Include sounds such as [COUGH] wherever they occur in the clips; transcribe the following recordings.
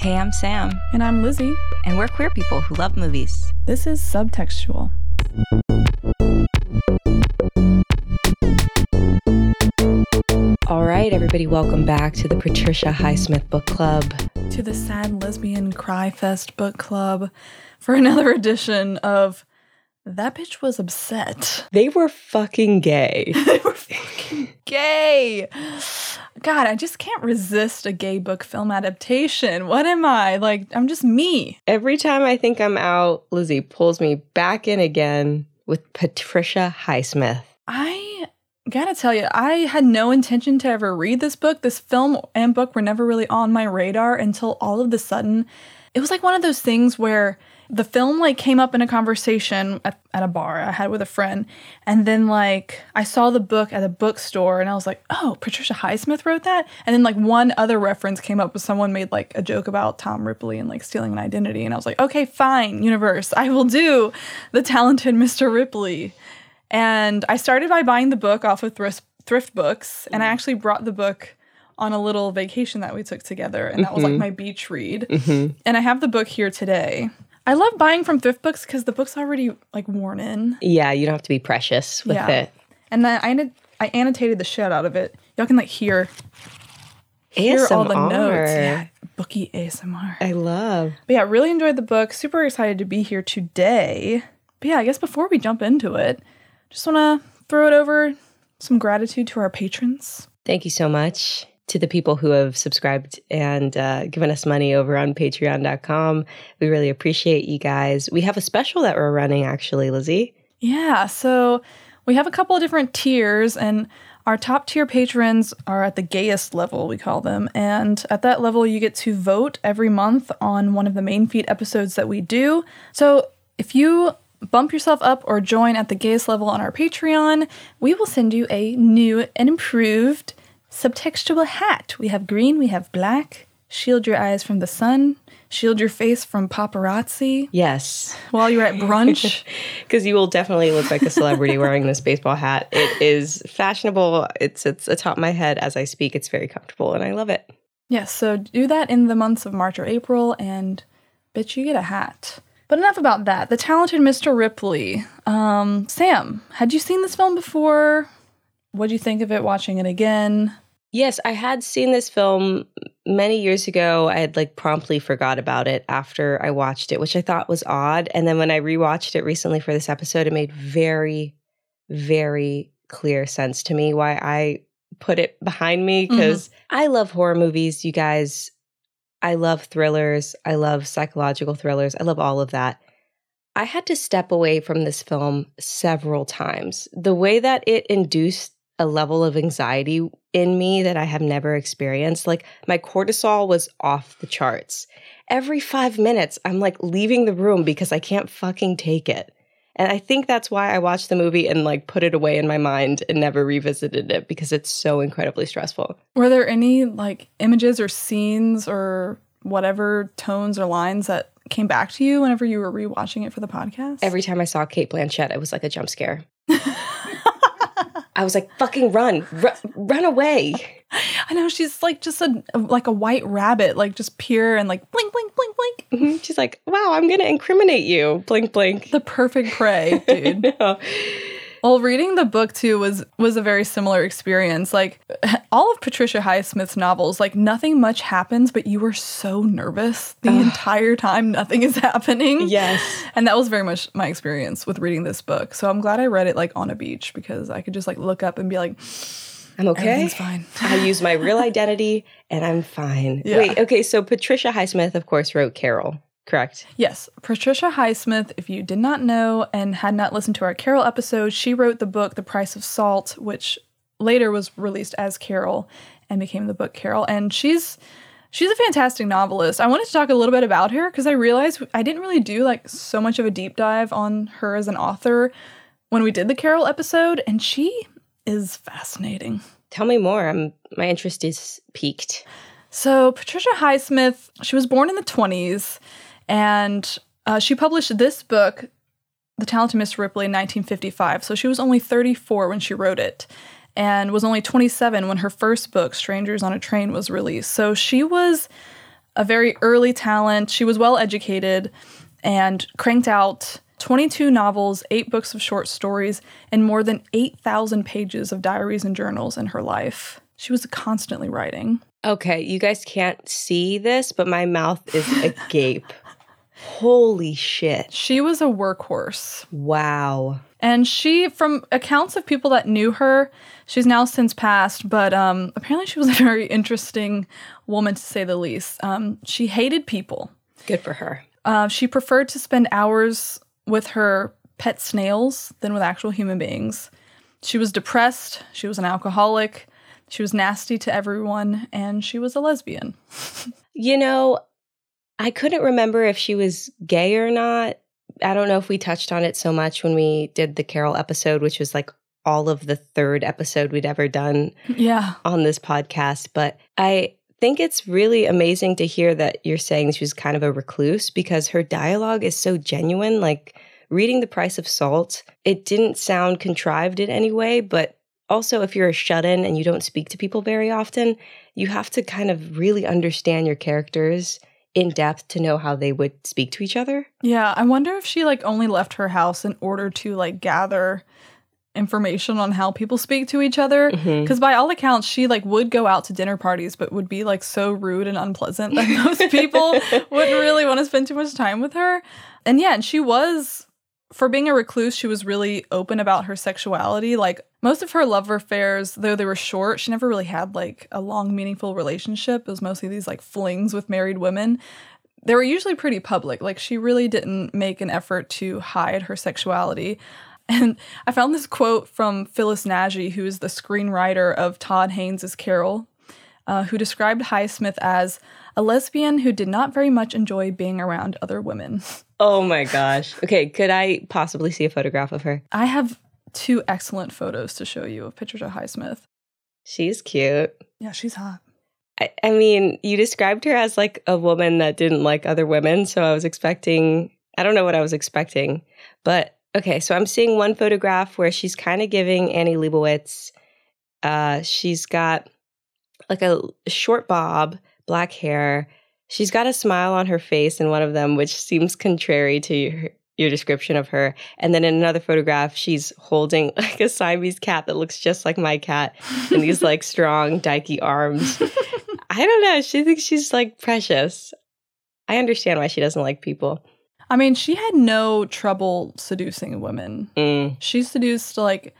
Hey, I'm Sam, And I'm Lizzie. and we're queer people who love movies. This is Subtextual. All right, everybody, welcome back to the Patricia Highsmith Book Club. To the Sad Lesbian Cry Fest Book Club for [LAUGHS] another edition of That Bitch Was Upset. They were fucking gay. [LAUGHS] they were fucking gay. God, I just can't resist a gay book film adaptation. What am I? Like, I'm just me. Every time I think I'm out, Lizzie pulls me back in again with Patricia Highsmith. I gotta tell you, I had no intention to ever read this book. This film and book were never really on my radar until all of a sudden, it was like one of those things where the film like came up in a conversation at, at a bar I had with a friend, and then like I saw the book at a bookstore, and I was like, "Oh, Patricia Highsmith wrote that." And then like one other reference came up, with someone made like a joke about Tom Ripley and like stealing an identity, and I was like, "Okay, fine, universe, I will do the talented Mr. Ripley." And I started by buying the book off of thrift, thrift books, and I mm-hmm. actually brought the book on a little vacation that we took together, and that was like mm-hmm. my beach read. Mm-hmm. And I have the book here today. I love buying from thrift books because the book's already like worn in. Yeah, you don't have to be precious with Yeah. it. And then I, I annotated the shit out of it. Y'all can like hear, hear all the notes. Yeah, booky ASMR. I love. But yeah, really enjoyed the book. Super excited to be here today. But yeah, I guess before we jump into it, just want to throw it over some gratitude to our patrons. Thank you so much to the people who have subscribed and uh, given us money over on patreon.com. We really appreciate you guys. We have a special that we're running, actually, Lizzie. Yeah, so we have a couple of different tiers, and our top tier patrons are at the gayest level, we call them. And at that level, you get to vote every month on one of the main feed episodes that we do. So if you bump yourself up or join at the gayest level on our Patreon, we will send you a new and improved subtextual hat. We have green, we have black. Shield your eyes from the sun, shield your face from paparazzi Yes. while you're at brunch. [LAUGHS] because you will definitely look like a celebrity [LAUGHS] wearing this baseball hat. It is fashionable. It's it's atop my head as I speak. It's very comfortable, and I love it. Yes, so do that in the months of March or April, and bitch, you get a hat. But enough about that. The talented Mr. Ripley. Um, Sam, had you seen this film before? What'd you think of it watching it again? Yes, I had seen this film many years ago. I had like promptly forgot about it after I watched it, which I thought was odd. And then when I rewatched it recently for this episode, it made very, very clear sense to me why I put it behind me mm-hmm. because I love horror movies, you guys. I love thrillers. I love psychological thrillers. I love all of that. I had to step away from this film several times. The way that it induced a level of anxiety in me that I have never experienced, like my cortisol was off the charts. Every five minutes, I'm like leaving the room because I can't fucking take it. And I think that's why I watched the movie and like put it away in my mind and never revisited it because it's so incredibly stressful. Were there any like images or scenes or whatever tones or lines that came back to you whenever you were rewatching it for the podcast? Every time I saw Cate Blanchett, it was like a jump scare. [LAUGHS] I was like, fucking run, run, run away. I know she's like just a like a white rabbit, like just pure and like blink, blink, blink, blink. Mhm. She's like, wow, I'm going to incriminate you. Blink, blink. The perfect prey, dude. [LAUGHS] Well, reading the book too was was a very similar experience. Like [LAUGHS] all of Patricia Highsmith's novels, like nothing much happens, but you were so nervous the entire time nothing is [LAUGHS] happening. yes. And that was very much my experience with reading this book. So I'm glad I read it like on a beach because I could just like look up and be like, I'm okay. everything's fine. [LAUGHS] I use my real identity and I'm fine. Yeah. Wait, okay, so Patricia Highsmith, of course, wrote Carol, correct? Yes, Patricia Highsmith, if you did not know and had not listened to our Carol episode, she wrote the book The Price of Salt, which later was released as Carol and became the book Carol. And she's she's a fantastic novelist. I wanted to talk a little bit about her because I realized I didn't really do like so much of a deep dive on her as an author when we did the Carol episode, and she is fascinating. Tell me more. I'm my interest is piqued. So, Patricia Highsmith, she was born in the 20s and uh, she published this book, The Talented Miss Ripley, in 1955. So, she was only 34 when she wrote it and was only 27 when her first book, Strangers on a Train, was released. So, she was a very early talent. She was well educated and cranked out 22 novels, eight books of short stories, and more than 8,000 pages of diaries and journals in her life. She was constantly writing. Okay, you guys can't see this, but my mouth is [LAUGHS] agape. Holy shit. She was a workhorse. Wow. And she, from accounts of people that knew her, she's now since passed, but um, apparently she was a [LAUGHS] very interesting woman to say the least. Um, she hated people. Good for her. Uh, she preferred to spend hours with her pet snails than with actual human beings. She was depressed. She was an alcoholic. She was nasty to everyone, and she was a lesbian. [LAUGHS] You know, I couldn't remember if she was gay or not. I don't know if we touched on it so much when we did the Carol episode, which was like all of the third episode we'd ever done Yeah. on this podcast. But I think it's really amazing to hear that you're saying she was kind of a recluse because her dialogue is so genuine. Like reading The Price of Salt, it didn't sound contrived in any way, but also if you're a shut in and you don't speak to people very often, you have to kind of really understand your characters in depth to know how they would speak to each other. Yeah. I wonder if she like only left her house in order to like gather information on how people speak to each other mm-hmm. because by all accounts she like would go out to dinner parties but would be like so rude and unpleasant that [LAUGHS] most people wouldn't really want to spend too much time with her and yeah and she was for being a recluse she was really open about her sexuality like most of her love affairs though they were short she never really had like a long meaningful relationship it was mostly these like flings with married women they were usually pretty public like she really didn't make an effort to hide her sexuality [LAUGHS] and I found this quote from Phyllis Nagy, who is the screenwriter of Todd Haynes' Carol, uh, who described Highsmith as a lesbian who did not very much enjoy being around other women. [LAUGHS] Oh my gosh. Okay, could I possibly see a photograph of her? I have two excellent photos to show you of of Highsmith. She's cute. Yeah, she's hot. I, I mean, you described her as like a woman that didn't like other women. So I was expecting, I don't know what I was expecting. But okay, so I'm seeing one photograph where she's kind of giving Annie Leibovitz. Uh, she's got like a short bob, black hair. She's got a smile on her face in one of them, which seems contrary to your, your description of her. And then in another photograph, she's holding [LAUGHS] like a Siamese cat that looks just like my cat and these like [LAUGHS] strong, dykey arms. I don't know. She thinks she's like precious. I understand why she doesn't like people. I mean, she had no trouble seducing women. Mm. She seduced like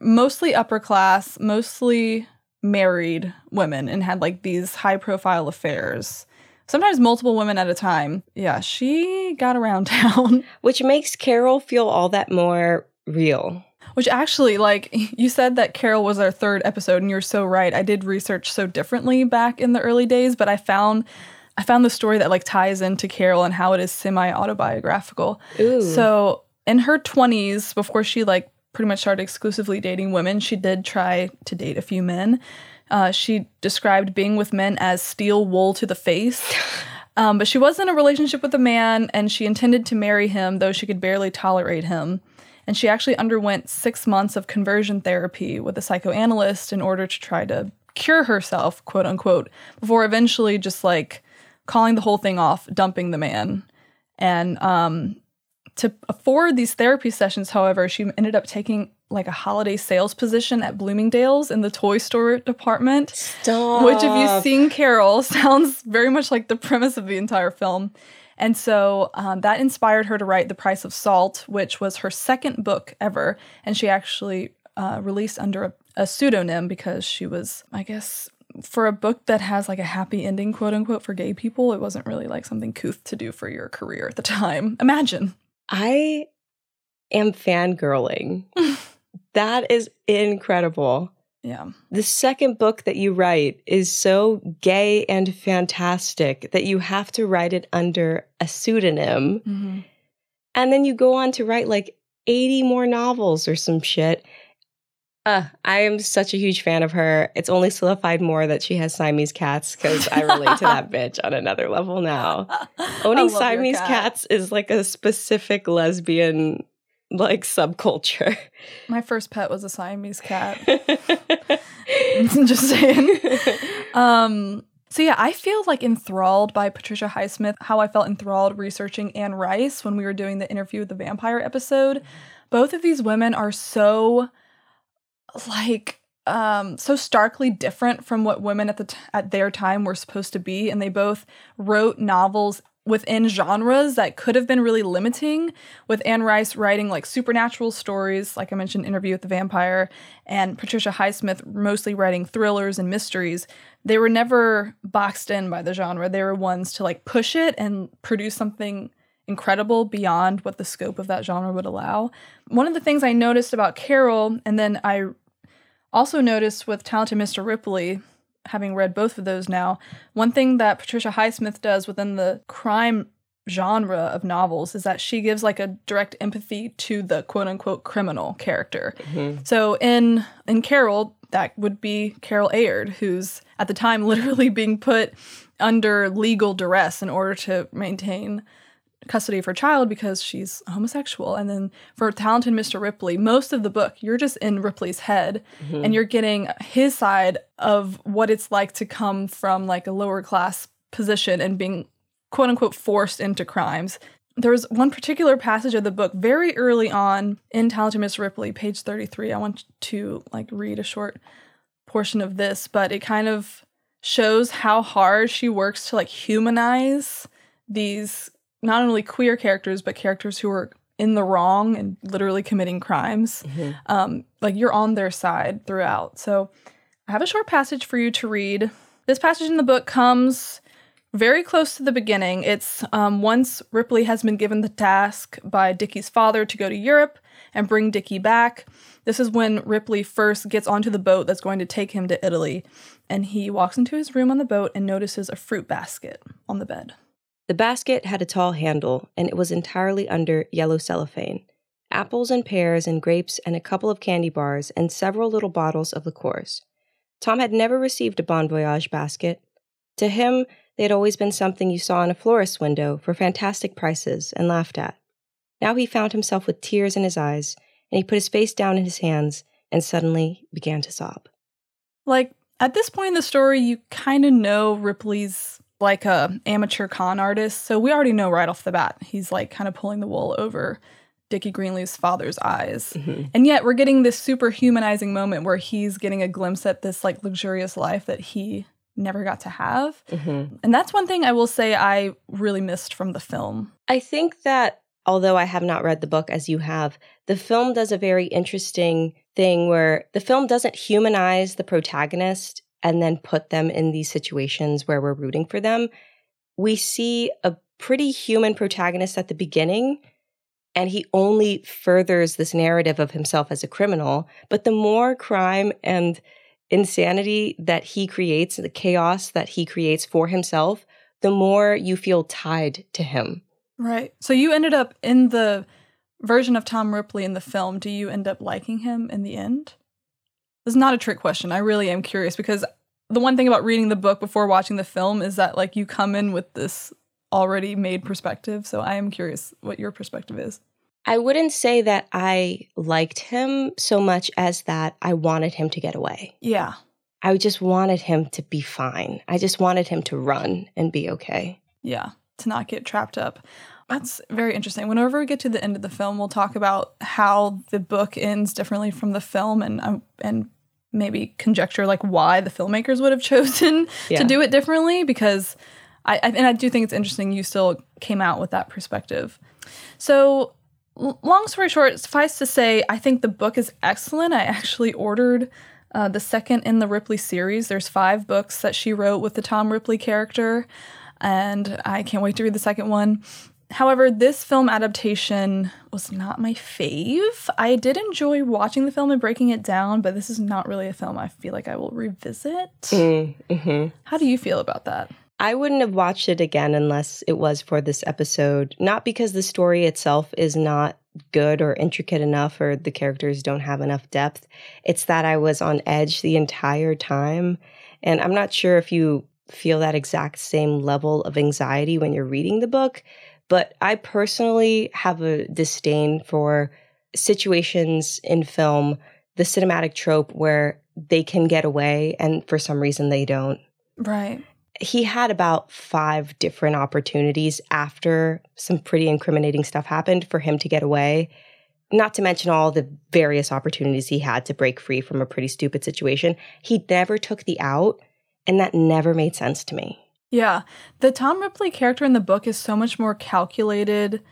mostly upper class, mostly married women and had like these high profile affairs. Sometimes multiple women at a time. Yeah, she got around [LAUGHS] town. Which makes Carol feel all that more real. Which actually, like you said that Carol was our third episode, and you're so right. I did research so differently back in the early days, but I found I found the story that like ties into Carol and how it is semi autobiographical. So in her 20s, before she like pretty much started exclusively dating women, she did try to date a few men. Uh, she described being with men as steel wool to the face. [LAUGHS] Um, but she was in a relationship with a man and she intended to marry him, though she could barely tolerate him. And she actually underwent six months of conversion therapy with a psychoanalyst in order to try to cure herself, quote unquote, before eventually just like calling the whole thing off, dumping the man. And um, to afford these therapy sessions, however, she ended up taking like a holiday sales position at Bloomingdale's in the toy store department. Stop. Which, if you've seen Carol, [LAUGHS] sounds very much like the premise of the entire film. And so um, that inspired her to write The Price of Salt, which was her second book ever. And she actually uh, released under a, a pseudonym because she was, I guess, for a book that has like a happy ending, quote unquote, for gay people, it wasn't really like something couth to do for your career at the time. Imagine. I am fangirling. [LAUGHS] that is incredible. Yeah. The second book that you write is so gay and fantastic that you have to write it under a pseudonym. Mm-hmm. And then you go on to write like 80 more novels or some shit. Uh, I am such a huge fan of her. It's only solidified more that she has Siamese cats because I relate to that [LAUGHS] bitch on another level now. Owning Siamese cats is like a specific lesbian like subculture. My first pet was a Siamese cat. [LAUGHS] [LAUGHS] Just saying. Um, So yeah, I feel like enthralled by Patricia Highsmith, how I felt enthralled researching Anne Rice when we were doing the interview with the vampire episode. Both of these women are so like um so starkly different from what women at the t- at their time were supposed to be and they both wrote novels within genres that could have been really limiting with Anne Rice writing like supernatural stories like I mentioned interview with the vampire and Patricia Highsmith mostly writing thrillers and mysteries they were never boxed in by the genre they were ones to like push it and produce something incredible beyond what the scope of that genre would allow one of the things I noticed about Carol and then I also noticed with Talented Mr. Ripley having read both of those now, one thing that Patricia Highsmith does within the crime genre of novels is that she gives like a direct empathy to the quote unquote criminal character. Mm-hmm. So in in Carol, that would be Carol Aird, who's at the time [LAUGHS] literally being put under legal duress in order to maintain custody of her child because she's homosexual. And then for Talented Mr. Ripley, most of the book, you're just in Ripley's head mm-hmm. and you're getting his side of what it's like to come from like a lower class position and being quote unquote forced into crimes. There's one particular passage of the book very early on in Talented Mr. Ripley, page 33. I want to like read a short portion of this, but it kind of shows how hard she works to like humanize these not only queer characters but characters who are in the wrong and literally committing crimes. Mm-hmm. Um, like you're on their side throughout. So I have a short passage for you to read. This passage in the book comes very close to the beginning. It's um, once Ripley has been given the task by Dickie's father to go to Europe and bring Dickie back. This is when Ripley first gets onto the boat that's going to take him to Italy. And he walks into his room on the boat and notices a fruit basket on the bed. The basket had a tall handle, and it was entirely under yellow cellophane. Apples and pears and grapes and a couple of candy bars and several little bottles of liqueurs. Tom had never received a Bon Voyage basket. To him, they had always been something you saw in a florist's window for fantastic prices and laughed at. Now he found himself with tears in his eyes, and he put his face down in his hands and suddenly began to sob. Like, at this point in the story, you kind of know Ripley's like a amateur con artist. So we already know right off the bat he's like kind of pulling the wool over Dickie Greenleaf's father's eyes. Mm-hmm. And yet we're getting this super humanizing moment where he's getting a glimpse at this like luxurious life that he never got to have. Mm-hmm. And that's one thing I will say I really missed from the film. I think that although I have not read the book as you have, the film does a very interesting thing where the film doesn't humanize the protagonist and then put them in these situations where we're rooting for them. We see a pretty human protagonist at the beginning, and he only furthers this narrative of himself as a criminal. But the more crime and insanity that he creates, the chaos that he creates for himself, the more you feel tied to him. Right. So you ended up in the version of Tom Ripley in the film. Do you end up liking him in the end? This is not a trick question. I really am curious because the one thing about reading the book before watching the film is that like you come in with this already made perspective. So I am curious what your perspective is. I wouldn't say that I liked him so much as that I wanted him to get away. Yeah. I just wanted him to be fine. I just wanted him to run and be okay. Yeah, to not get trapped up. That's very interesting. Whenever we get to the end of the film, we'll talk about how the book ends differently from the film, and um, and maybe conjecture like why the filmmakers would have [LAUGHS] chosen yeah. to do it differently. Because I, I and I do think it's interesting. You still came out with that perspective. So long story short, suffice to say, I think the book is excellent. I actually ordered uh, the second in the Ripley series. There's five books that she wrote with the Tom Ripley character, and I can't wait to read the second one. However, this film adaptation was not my fave. I did enjoy watching the film and breaking it down, but this is not really a film I feel like I will revisit. Mm, mm-hmm. How do you feel about that? I wouldn't have watched it again unless it was for this episode. Not because the story itself is not good or intricate enough or the characters don't have enough depth. It's that I was on edge the entire time. And I'm not sure if you feel that exact same level of anxiety when you're reading the book but I personally have a disdain for situations in film, the cinematic trope where they can get away and for some reason they don't. Right. he had about five different opportunities after some pretty incriminating stuff happened for him to get away. Not to mention all the various opportunities he had to break free from a pretty stupid situation. He never took the out, and that never made sense to me. Yeah. The Tom Ripley character in the book is so much more calculated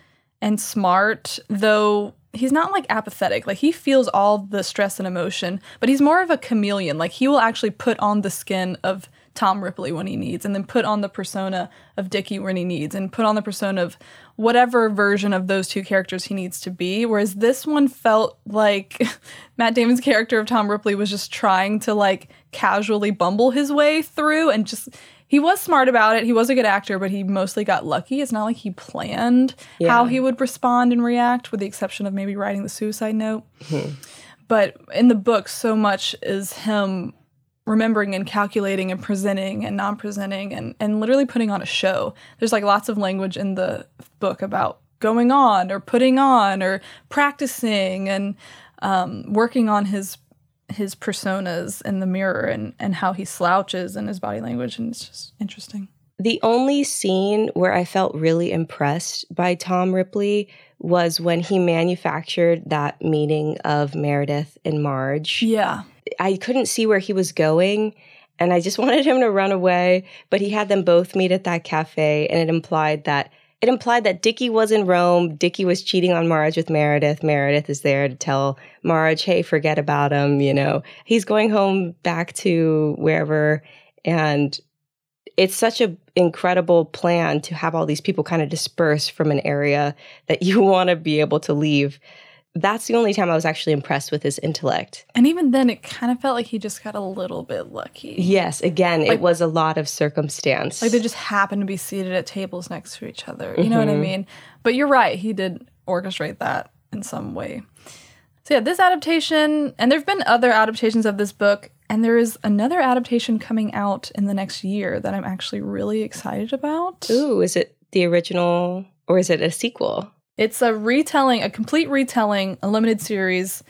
and smart, though he's not like apathetic. Like he feels all the stress and emotion, but he's more of a chameleon. Like he will actually put on the skin of Tom Ripley when he needs, and then put on the persona of Dickie when he needs, and put on the persona of whatever version of those two characters he needs to be. Whereas this one felt like [LAUGHS] Matt Damon's character of Tom Ripley was just trying to like casually bumble his way through and just he was smart about it. He was a good actor, but he mostly got lucky. It's not like he planned Yeah. how he would respond and react, with the exception of maybe writing the suicide note. But in the book, so much is him remembering and calculating and presenting and non-presenting and, and literally putting on a show. There's like lots of language in the book about going on or putting on or practicing and um, working on his his personas in the mirror and, and how he slouches and his body language and it's just interesting. The only scene where I felt really impressed by Tom Ripley was when he manufactured that meeting of Meredith and Marge. Yeah. I couldn't see where he was going and I just [LAUGHS] wanted him to run away, but he had them both meet at that cafe and it implied that it implied that Dickie was in Rome. Dickie was cheating on Marge with Meredith. Meredith is there to tell Marge, hey, forget about him. You know, he's going home back to wherever. And it's such an incredible plan to have all these people kind of disperse from an area that you [LAUGHS] want to be able to leave. That's the only time I was actually impressed with his intellect. And even then it kind of felt like he just got a little bit lucky. Yes, again, Like- it was a lot of circumstance. Like they just happened to be seated at tables next to each other. You know what I Mhm. mean? But you're right, he did orchestrate that in some way. So yeah, this adaptation, and there've been other adaptations of this book, and there is another adaptation coming out in the next year that I'm actually really excited about. Ooh, is it the original or is it a sequel? It's a retelling, a complete retelling, a limited series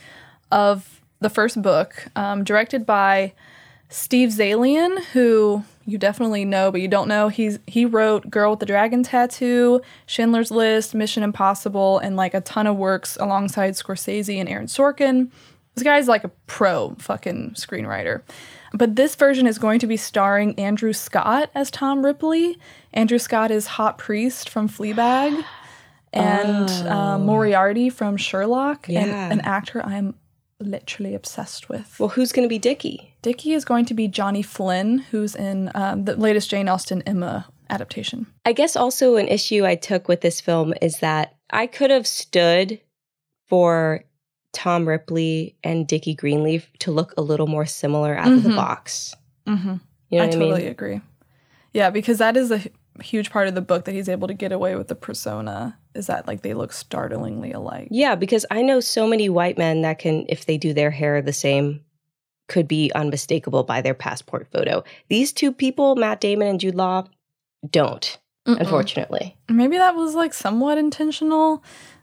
of the first book, um, directed by Steve Zaillian, who you definitely know, but you don't know. He's he wrote Girl with the Dragon Tattoo, Schindler's List, Mission Impossible, and like a ton of works alongside Scorsese and Aaron Sorkin. This guy's like a pro fucking screenwriter. But this version is going to be starring Andrew Scott as Tom Ripley. Andrew Scott is Hot Priest from Fleabag and um, Moriarty from Sherlock, Yeah. and an actor I'm literally obsessed with. Well, who's going to be Dickie? Dickie is going to be Johnny Flynn, who's in um, the latest Jane Austen Emma adaptation. I guess also an issue I took with this film is that I could have stood for Tom Ripley and Dickie Greenleaf to look a little more similar out of the Mhm. box. Mm-hmm. You know I what I totally mean? agree. Yeah, because that is a h- huge part of the book that he's able to get away with the persona is that like they look startlingly alike. Yeah, because I know so many white men that can, if they do their hair the same, could be unmistakable by their passport photo. These two people, Matt Damon and Jude Law, don't, Mm-mm. unfortunately. Maybe that was like somewhat intentional,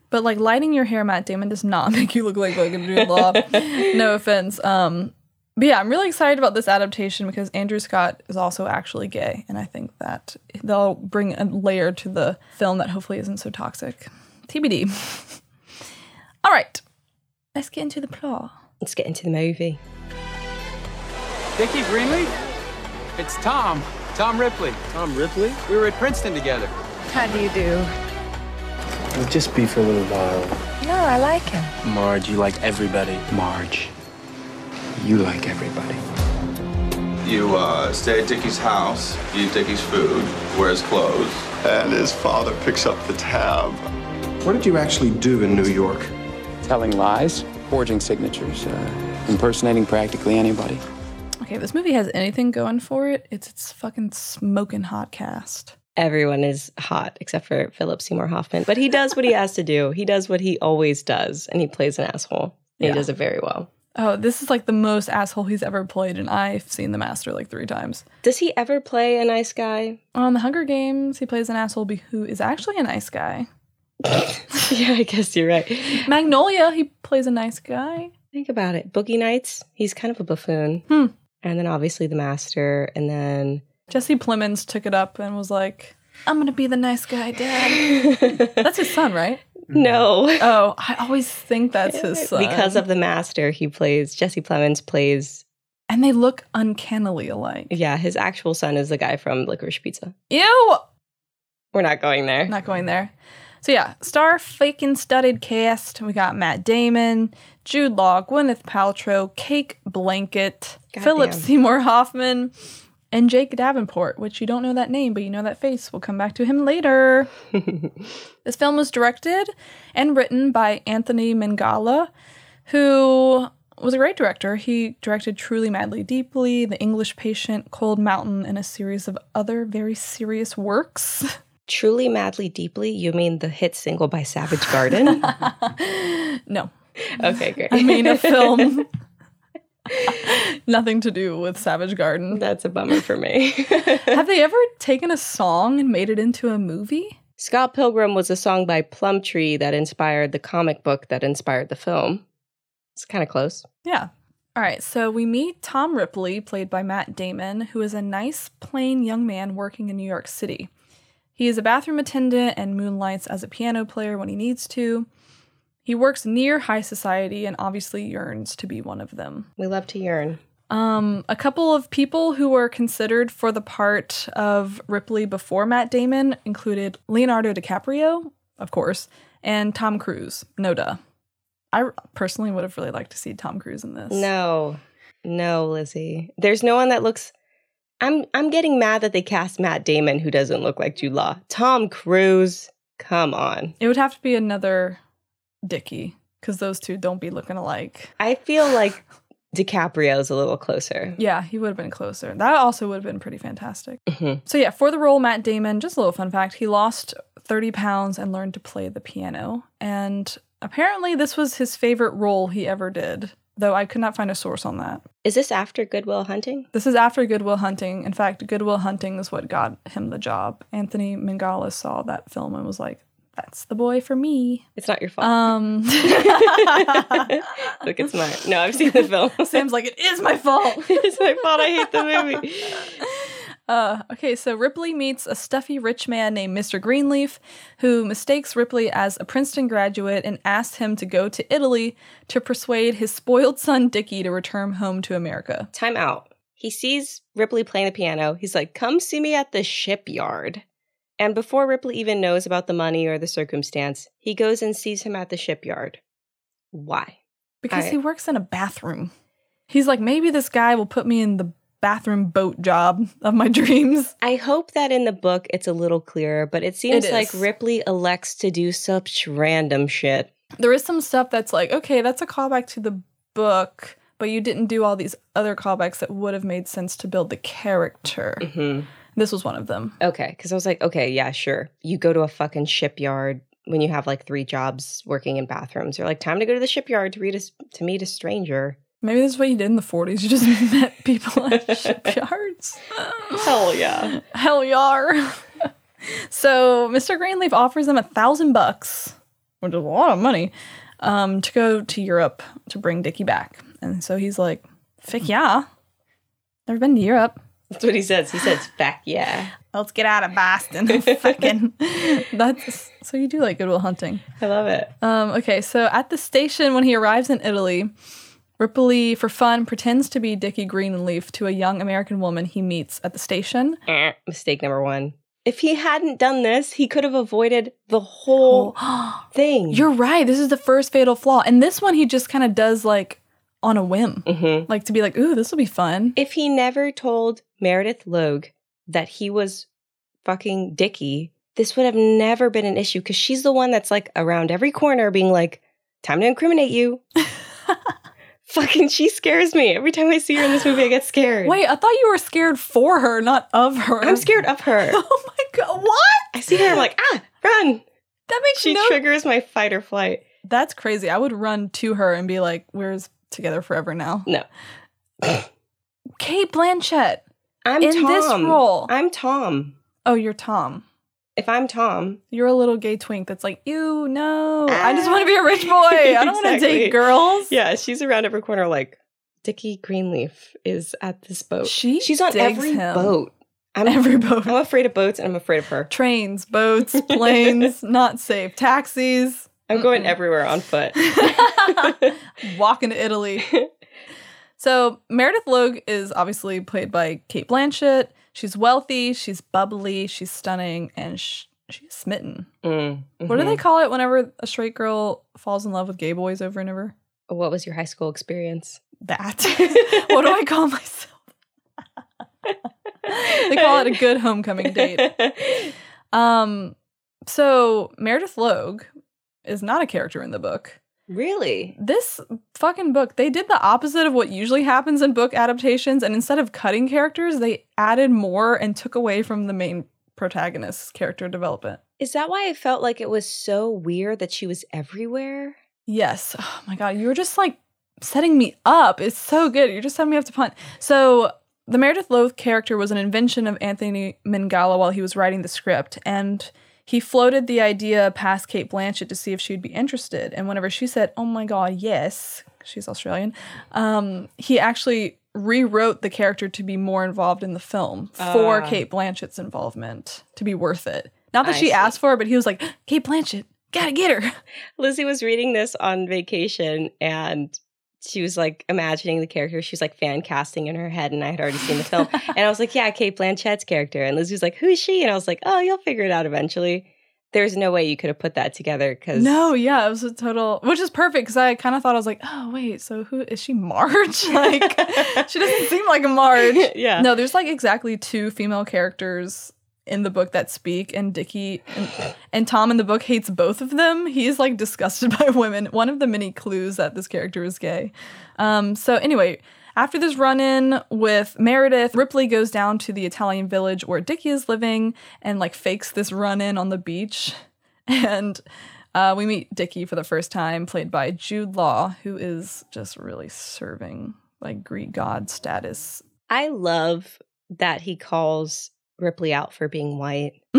but like lighting your hair, Matt Damon does not [LAUGHS] make you look like like Jude Law. [LAUGHS] no offense. Um, but yeah, I'm really excited about this adaptation because Andrew Scott is also actually gay, and I think that they'll bring a layer to the film that hopefully isn't so toxic. TBD. [LAUGHS] All right, let's get into the plot. Let's get into the movie. Dickie Greenleaf? It's Tom. Tom Ripley. Tom Ripley? We were at Princeton together. How do you do? We'll just be for a little while. No, I like him. Marge, you like everybody. Marge, you like everybody. You uh, stay at Dickie's house, eat Dickie's food, wear his clothes. And his father picks up the tab. What did you actually do in New York? Telling lies, forging signatures, uh, impersonating practically anybody. Okay, if this movie has anything going for it, it's its fucking smoking hot cast. Everyone is hot except for Philip Seymour Hoffman, but he does what he has to do. He does what he always does, and he plays an asshole. And Yeah. He does it very well. Oh, this is like the most asshole he's ever played, and I've seen The Master like three times. Does he ever play a nice guy? On The Hunger Games, he plays an asshole be- who is actually a nice guy. [LAUGHS] yeah, I guess you're right. Magnolia, he plays a nice guy. Think about it. Boogie Nights, he's kind of a buffoon. Hmm. And then obviously the master, and then Jesse Plemons took it up and was like, I'm gonna be the nice guy, Dad. [LAUGHS] That's his son, right? Mm-hmm. No. Oh, I always think that's his [LAUGHS] son. Because of the master, he plays Jesse Plemons plays. And they look uncannily alike. Yeah, his actual son is the guy from Licorice Pizza. Ew! We're not going there. Not going there. So yeah, star faking studded cast. We got Matt Damon, Jude Law, Gwyneth Paltrow, Cake Blanket, God Philip damn. Seymour Hoffman, and Jake Davenport, which you don't know that name, but you know that face. We'll come back to him later. [LAUGHS] this film was directed and written by Anthony Minghella, who was a great director. He directed Truly Madly Deeply, The English Patient, Cold Mountain, and a series of other very serious works. [LAUGHS] Truly, madly, deeply. You mean the hit single by Savage Garden? [LAUGHS] no. okay, great. I mean, a film. [LAUGHS] Nothing to do with Savage Garden. That's a bummer for me. [LAUGHS] Have they ever taken a song and made it into a movie? Scott Pilgrim was a song by Plumtree that inspired the comic book that inspired the film. It's kind of close. Yeah. All right, so we meet Tom Ripley, played by Matt Damon, who is a nice, plain young man working in New York City. He is a bathroom attendant and moonlights as a piano player when he needs to. He works near high society and obviously yearns to be one of them. We love to yearn. Um, a couple of people who were considered for the part of Ripley before Matt Damon included Leonardo DiCaprio, of course, and Tom Cruise. No duh. I personally would have really liked to see Tom Cruise in this. No, no, Lizzie. There's no one that looks. I'm I'm getting mad that they cast Matt Damon who doesn't look like Jude Law. Tom Cruise, come on. It would have to be another Dickie because those two don't be looking alike. I feel like DiCaprio's a little closer. Yeah, he would have been closer. That also would have been pretty fantastic. Mhm. So, yeah, for the role, Matt Damon, just a little fun fact, he lost 30 pounds and learned to play the piano. And apparently, this was his favorite role he ever did, though I could not find a source on that. Is this after Good Will Hunting? This is after Good Will Hunting. In fact, Good Will Hunting is what got him the job. Anthony Minghella saw that film and was like, that's the boy for me. It's not your fault. Um, [LAUGHS] [LAUGHS] Look, it's mine. No, I've seen the film. [LAUGHS] Sam's like, it is my fault. it's my fault. I hate the movie. Uh, okay, so Ripley meets a stuffy rich man named Mr. Greenleaf who mistakes Ripley as a Princeton graduate and asks him to go to Italy to persuade his spoiled son Dickie to return home to America. Time out. He sees Ripley playing the piano. He's like, come see me at the shipyard. And before Ripley even knows about the money or the circumstance, he goes and sees him at the shipyard. Why? Because I- he works in a bathroom. He's like, maybe this guy will put me in the bathroom boat job of my [LAUGHS] dreams. I hope that in the book it's a little clearer, but it seems It like. Ripley elects to do such random shit. There is some stuff that's like, okay, that's a callback to the book, but you didn't do all these other callbacks that would have made sense to build the character. hmm This was one of them. Okay, because I was like, okay, yeah, sure. You go to a fucking shipyard when you have like three jobs working in bathrooms. You're like, time to go to the shipyard to read a, to meet a stranger. Maybe this is what you did in the 40s. You just [LAUGHS] met people at [LAUGHS] shipyards. Hell yeah. [LAUGHS] Hell yar. so Mr. Greenleaf offers them a thousand bucks, which is a lot of money, um, to go to Europe to bring Dickie back. And so he's like, "Fick yeah, never been to Europe. That's what he says. He says, "Back, yeah." Let's get out of Boston." [LAUGHS] Fucking. That's so you do like Good Will Hunting. I love it. Um, okay, so at the station when he arrives in Italy, Ripley, for fun, pretends to be Dickie Greenleaf to a young American woman he meets at the station. Eh, Mistake number one. If he hadn't done this, he could have avoided the whole [GASPS] thing. You're right. This is the first fatal flaw. And this one he just kind of does like on a whim. Mhm. Like to be like, ooh, this will be fun. If he never told Meredith Logue that he was fucking Dickie, this would have never been an issue because she's the one that's like around every corner being like, time to incriminate you. [LAUGHS] fucking, she scares me. Every time I see her in this movie, I get scared. Wait, I thought you were scared for her, not of her. I'm scared of her. [LAUGHS] Oh my god, what? I see her, I'm like, ah, run. That makes She no triggers my fight or flight. That's crazy. I would run to her and be like, we're together forever now? No. Cate Blanchett. I'm In Tom. this role. I'm Tom. Oh, you're Tom. If I'm Tom, You're a little gay twink that's like, ew, no. I just want to be a rich boy. I don't want to date girls. yeah, she's around every corner like Dickie Greenleaf is at this boat. She she's on every him. boat. I'm Every boat. I'm afraid of boats and I'm afraid of her. Trains, boats, [LAUGHS] planes, not safe. Taxis, I'm going everywhere on foot. [LAUGHS] [LAUGHS] walking to Italy. So Meredith Logue is obviously played by Cate Blanchett. She's wealthy, she's bubbly, she's stunning, and sh- she's smitten. Mm, What do they call it whenever a straight girl falls in love with gay boys over and over? What was your high school experience? That. [LAUGHS] what do I call myself? [LAUGHS] they call it a good homecoming date. [LAUGHS] Um, so Meredith Logue is not a character in the book. Really? This fucking book, they did the opposite of what usually happens in book adaptations, and instead of cutting characters, they added more and took away from the main protagonist's character development. Is that why I felt like it was so weird that she was everywhere? Yes. Oh my god, you were just like setting me up. It's so good. You're just setting me up to punt. So the Meredith Logue character was an invention of Anthony Minghella while he was writing the script, and he floated the idea past Cate Blanchett to see if she'd be interested. And whenever she said, "Oh my god, yes," she's Australian, um, he actually rewrote the character to be more involved in the film for Ah. Cate Blanchett's involvement to be worth it. Not that I she see. asked for it, but he was like, "Cate Blanchett, gotta get her." Lizzie was reading this on vacation and she was like imagining the character. She was like fan casting in her head, and I had already seen the film. [LAUGHS] and I was like, Yeah, Cate Blanchett's character. And Lizzie was like, Who's she? And I was like, Oh, you'll figure it out eventually. There's no way you could have put that together because No, yeah, it was a total, which is perfect because I kind of thought I was like, oh wait, so who is she? Marge? [LAUGHS] like, she doesn't seem like a Marge. [LAUGHS] yeah. No, there's like exactly two female characters in the book that speak, and Dickie and, and Tom in the book hates both of them. He is like disgusted [LAUGHS] by women. One of the many clues that this character is gay. Um, so anyway. After this run in with Meredith, Ripley goes down to the Italian village where Dickie is living and like fakes this run in on the beach. [LAUGHS] And uh, we meet Dickie for the first time, played by Jude Law, who is just really serving like Greek god status. I love that he calls Ripley out for being white. [LAUGHS]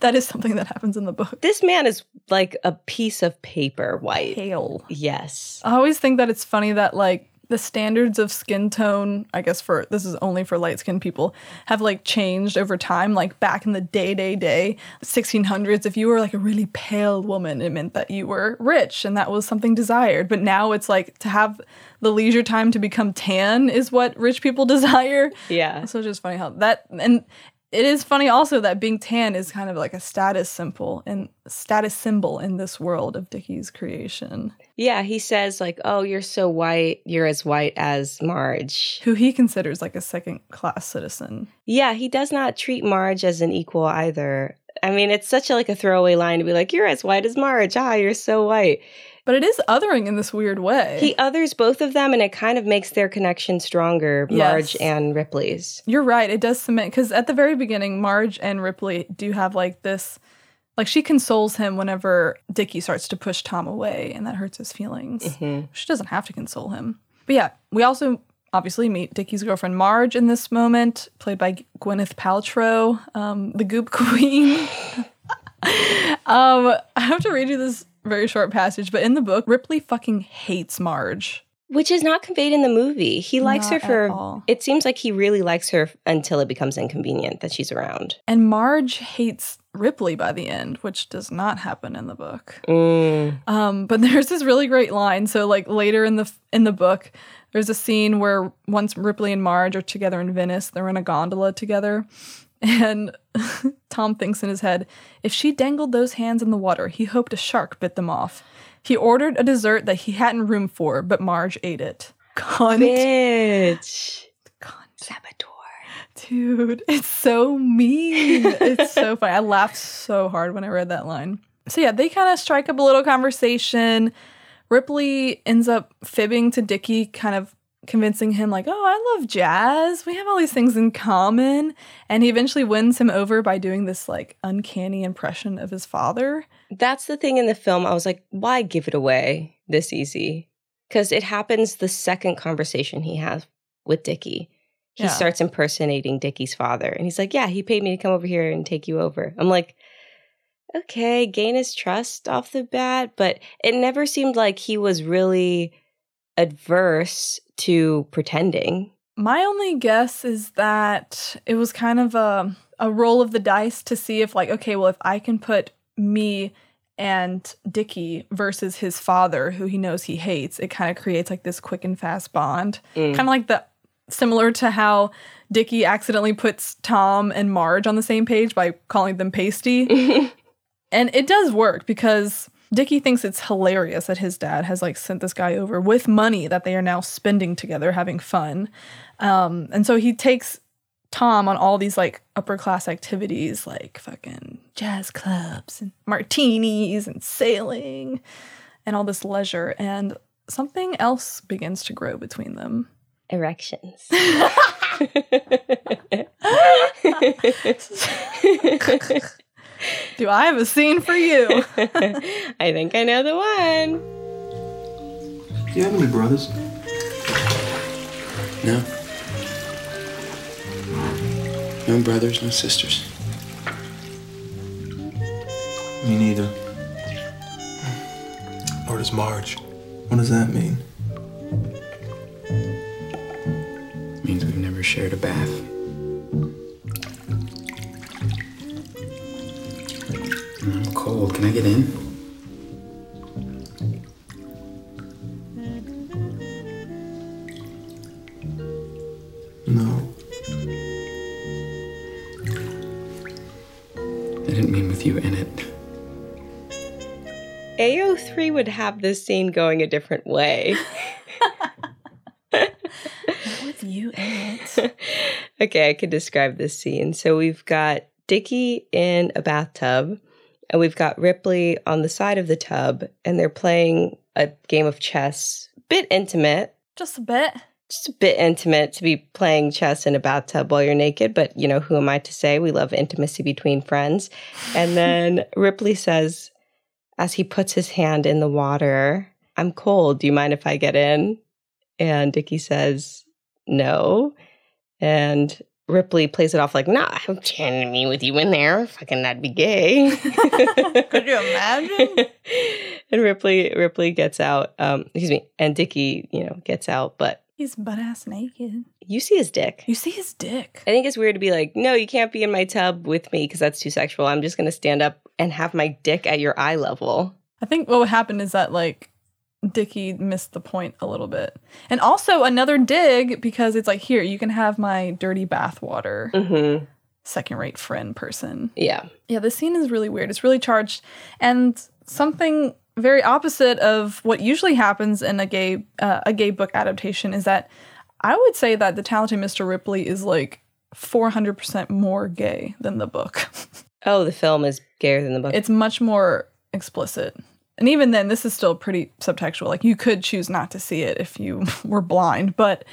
that is something that happens in the book. This man is like a piece of paper white. Pale. Yes. I always think that it's funny that like the standards of skin tone, I guess for this is only for light skinned people, have like changed over time. Like back in the day, day, day, 1600s, if you were like a really pale woman, it meant that you were rich and that was something desired. But now it's like to have the leisure time to become tan is what rich people [LAUGHS] desire. Yeah. So it's just funny how that and it is funny also that being tan is kind of like a status symbol and status symbol in this world of Dickie's creation. Yeah, he says like, "Oh, you're so white. You're as white as Marge." Who he considers like a second class citizen. Yeah, he does not treat Marge as an equal either. I mean, it's such a, like a throwaway line to be like, "You're as white as Marge." Ah, you're so white. But it is othering in this weird way. He others both of them, and it kind of makes their connection stronger, Marge Yes. and Ripley's. You're right. It does cement because at the very beginning, Marge and Ripley do have like this, like she consoles him whenever Dickie starts to push Tom away, and that hurts his feelings. Mhm. She doesn't have to console him. But yeah, we also obviously meet Dickie's girlfriend Marge in this moment, played by Gwyneth Paltrow, um, the Goop [LAUGHS] Queen. [LAUGHS] um, I have to read you this very short passage, but in the book, Ripley fucking hates Marge. Which is not conveyed in the movie. He likes Not her for. all. It seems like he really likes her until it becomes inconvenient that she's around. And Marge hates Ripley by the end, which does not happen in the book. Mm. Um, but [LAUGHS] there's this really great line. So like later in the in the book, there's a scene where once Ripley and Marge are together in Venice, they're in a gondola together, and [LAUGHS] Tom thinks in his head, if she dangled those hands in the water, he hoped a shark bit them off. He ordered a dessert that he hadn't room for, but Marge ate it. Cunt. Bitch. Saboteur. Dude, it's so mean. it's so [LAUGHS] funny. I laughed so hard when I read that line. So yeah, they kind of strike up a little conversation. Ripley ends up fibbing to Dickie, kind of convincing him like, "Oh, I love jazz. We have all these things in common." And he eventually wins him over by doing this like uncanny impression of his father. That's the thing in the film. I was like, why give it away this easy? Because it happens the second conversation he has with Dickie. He Yeah. starts impersonating Dickie's father. And he's like, Yeah, he paid me to come over here and take you over. I'm like, Okay, gain his trust off the bat. But it never seemed like he was really adverse to pretending. My only guess is that it was kind of a a roll of the dice to see if like okay, well if I can put me and Dickie versus his father who he knows he hates, it kind of creates like this quick and fast bond. Mm. Kind of like the similar to how Dickie accidentally puts Tom and Marge on the same page by calling them pasty. [LAUGHS] and it does work because Dickie thinks it's hilarious that his dad has like sent this guy over with money that they are now spending together having fun. Um, and so he takes Tom on all these like upper class activities like fucking jazz clubs and martinis and sailing and all this leisure and something else begins to grow between them. Erections. [LAUGHS] [LAUGHS] [LAUGHS] Do I have a scene for you? [LAUGHS] I think I know the one. Do you have any brothers? No. No brothers, no sisters. Me neither. Nor does Marge. What does that mean? Means we've never shared a bath. Mm, I'm cold. Can I get in? No. I didn't mean with you in it. AO3 would have this scene going a different way. [LAUGHS] [LAUGHS] with you in it. okay, I could describe this scene. So we've got Dickie in a bathtub, and we've got Ripley on the side of the tub, and they're playing a game of chess. Bit intimate, Just a bit. just a bit intimate to be playing chess in a bathtub while you're naked, but you know, who am I to say? We love intimacy between friends. And [LAUGHS] then Ripley says, as he puts his hand in the water, I'm cold. Do you mind if I get in? And Dickie says, no. And Ripley plays it off like, nah, I'm chanting me with you in there. Fucking that'd be gay. [LAUGHS] Could you imagine? [LAUGHS] and Ripley Ripley gets out. Um, excuse me, and Dickie, you know, gets out, but He's butt ass naked. you see his dick. You see his dick. I think it's weird to be like, no, you can't be in my tub with me because that's too sexual. I'm just gonna stand up and have my dick at your eye level. I think what would happen is that like Dickie missed the point a little bit. And also another dig because it's like, here, you can have my dirty bathwater, Mm-hmm. second rate friend person. Yeah. Yeah, this scene is really weird. It's really charged. And something very opposite of what usually happens in a gay uh, a gay book adaptation is that I would say that the talented Mr. Ripley is like 400% more gay than the book. [LAUGHS] Oh, the film is gayer than the book. it's much more explicit. And even then, this is still pretty subtextual. Like you could choose not to see it if you [LAUGHS] were blind, but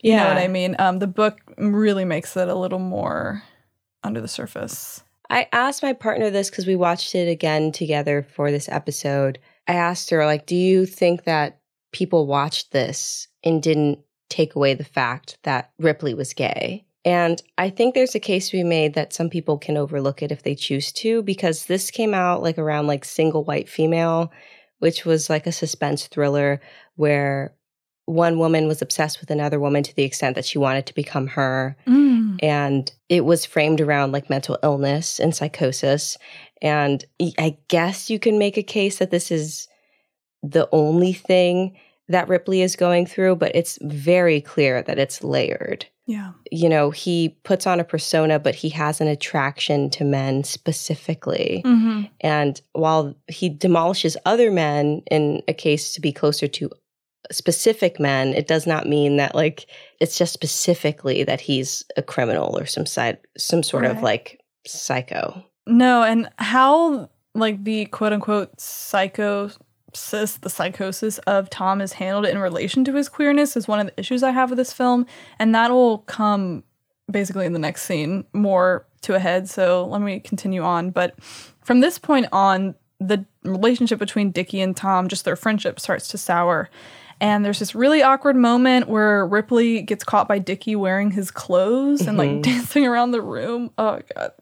you know what I mean. Um, the book really makes it a little more under the surface. I asked my partner this because we watched it again together for this episode. I asked her, like, do you think that people watched this and didn't take away the fact that Ripley was gay? And I think there's a case to be made that some people can overlook it if they choose to, because this came out like around like single white female, which was like a suspense thriller where one woman was obsessed with another woman to the extent that she wanted to become her. Mm. And it was framed around like mental illness and psychosis. And I guess you can make a case that this is the only thing that ripley is going through but it's very clear that it's layered Yeah. you know he puts on a persona but he has an attraction to men specifically Mm-hmm. and while he demolishes other men in a case to be closer to specific men, it does not mean that like it's just specifically that he's a criminal or some side some sort of like psycho. No, and how like the quote unquote the psychosis of Tom is handled in relation to his queerness is one of the issues I have with this film, and that will come basically in the next scene more to a head. So let me continue on. But from this point on, the relationship between Dickie and Tom, just their friendship starts to sour. And there's this really awkward moment where Ripley gets caught by Dickie wearing his clothes and like Mhm. dancing around the room. Oh god.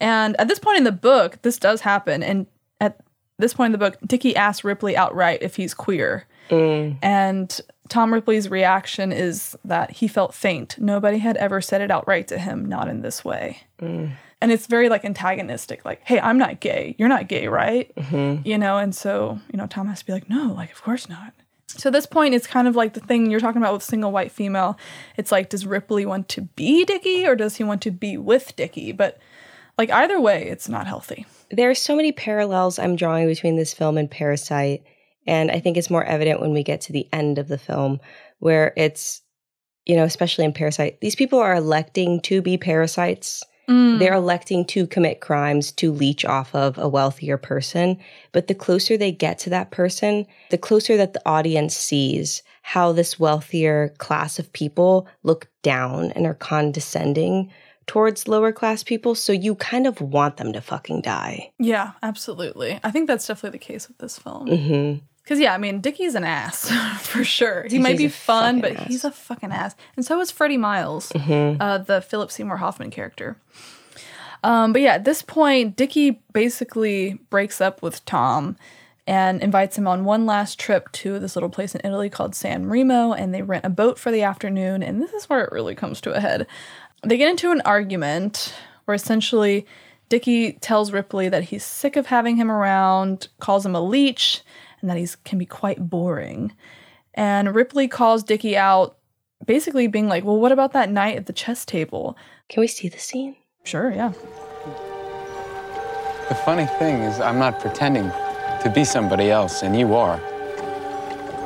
And at this point in the book, this does happen. And at this point in the book, Dickie asks Ripley outright if he's queer. Mm. And Tom Ripley's reaction is that he felt faint. Nobody had ever said it outright to him, not in this way. Mm. And it's very like antagonistic, like, hey, I'm not gay. You're not gay, right? Mhm. You know, and so, you know, Tom has to be like, no, like, of course not. So at this point, it's kind of like the thing you're talking about with single white female. It's like, does Ripley want to be Dickie or does he want to be with Dickie? But like either way, it's not healthy. There are so many parallels I'm drawing between this film and Parasite. And I think it's more evident when we get to the end of the film, where it's, you know, especially in Parasite, these people are electing to be parasites. Mm. They're electing to commit crimes to leech off of a wealthier person. But the closer they get to that person, the closer that the audience sees how this wealthier class of people look down and are condescending towards lower class people. So you kind of want them to fucking die. Yeah, absolutely. I think that's definitely the case with this film. hmm Because yeah, I mean, Dickie's an ass [LAUGHS] for sure. He might be fun, but fucking he's a fucking ass, and so is Freddie Miles, Mhm. uh, the Philip Seymour Hoffman character. Um, but yeah, at this point, Dickie basically breaks up with Tom and invites him on one last trip to this little place in Italy called San Remo, and they rent a boat for the afternoon. And this is where it really comes to a head. They get into an argument where essentially Dickie tells Ripley that he's sick of having him around, calls him a leech, and that he can be quite boring. And Ripley calls Dickie out, basically being like, Well, what about that night at the chess table? Can we see the scene? Sure, yeah. The funny thing is, I'm not pretending to be somebody else, and you are.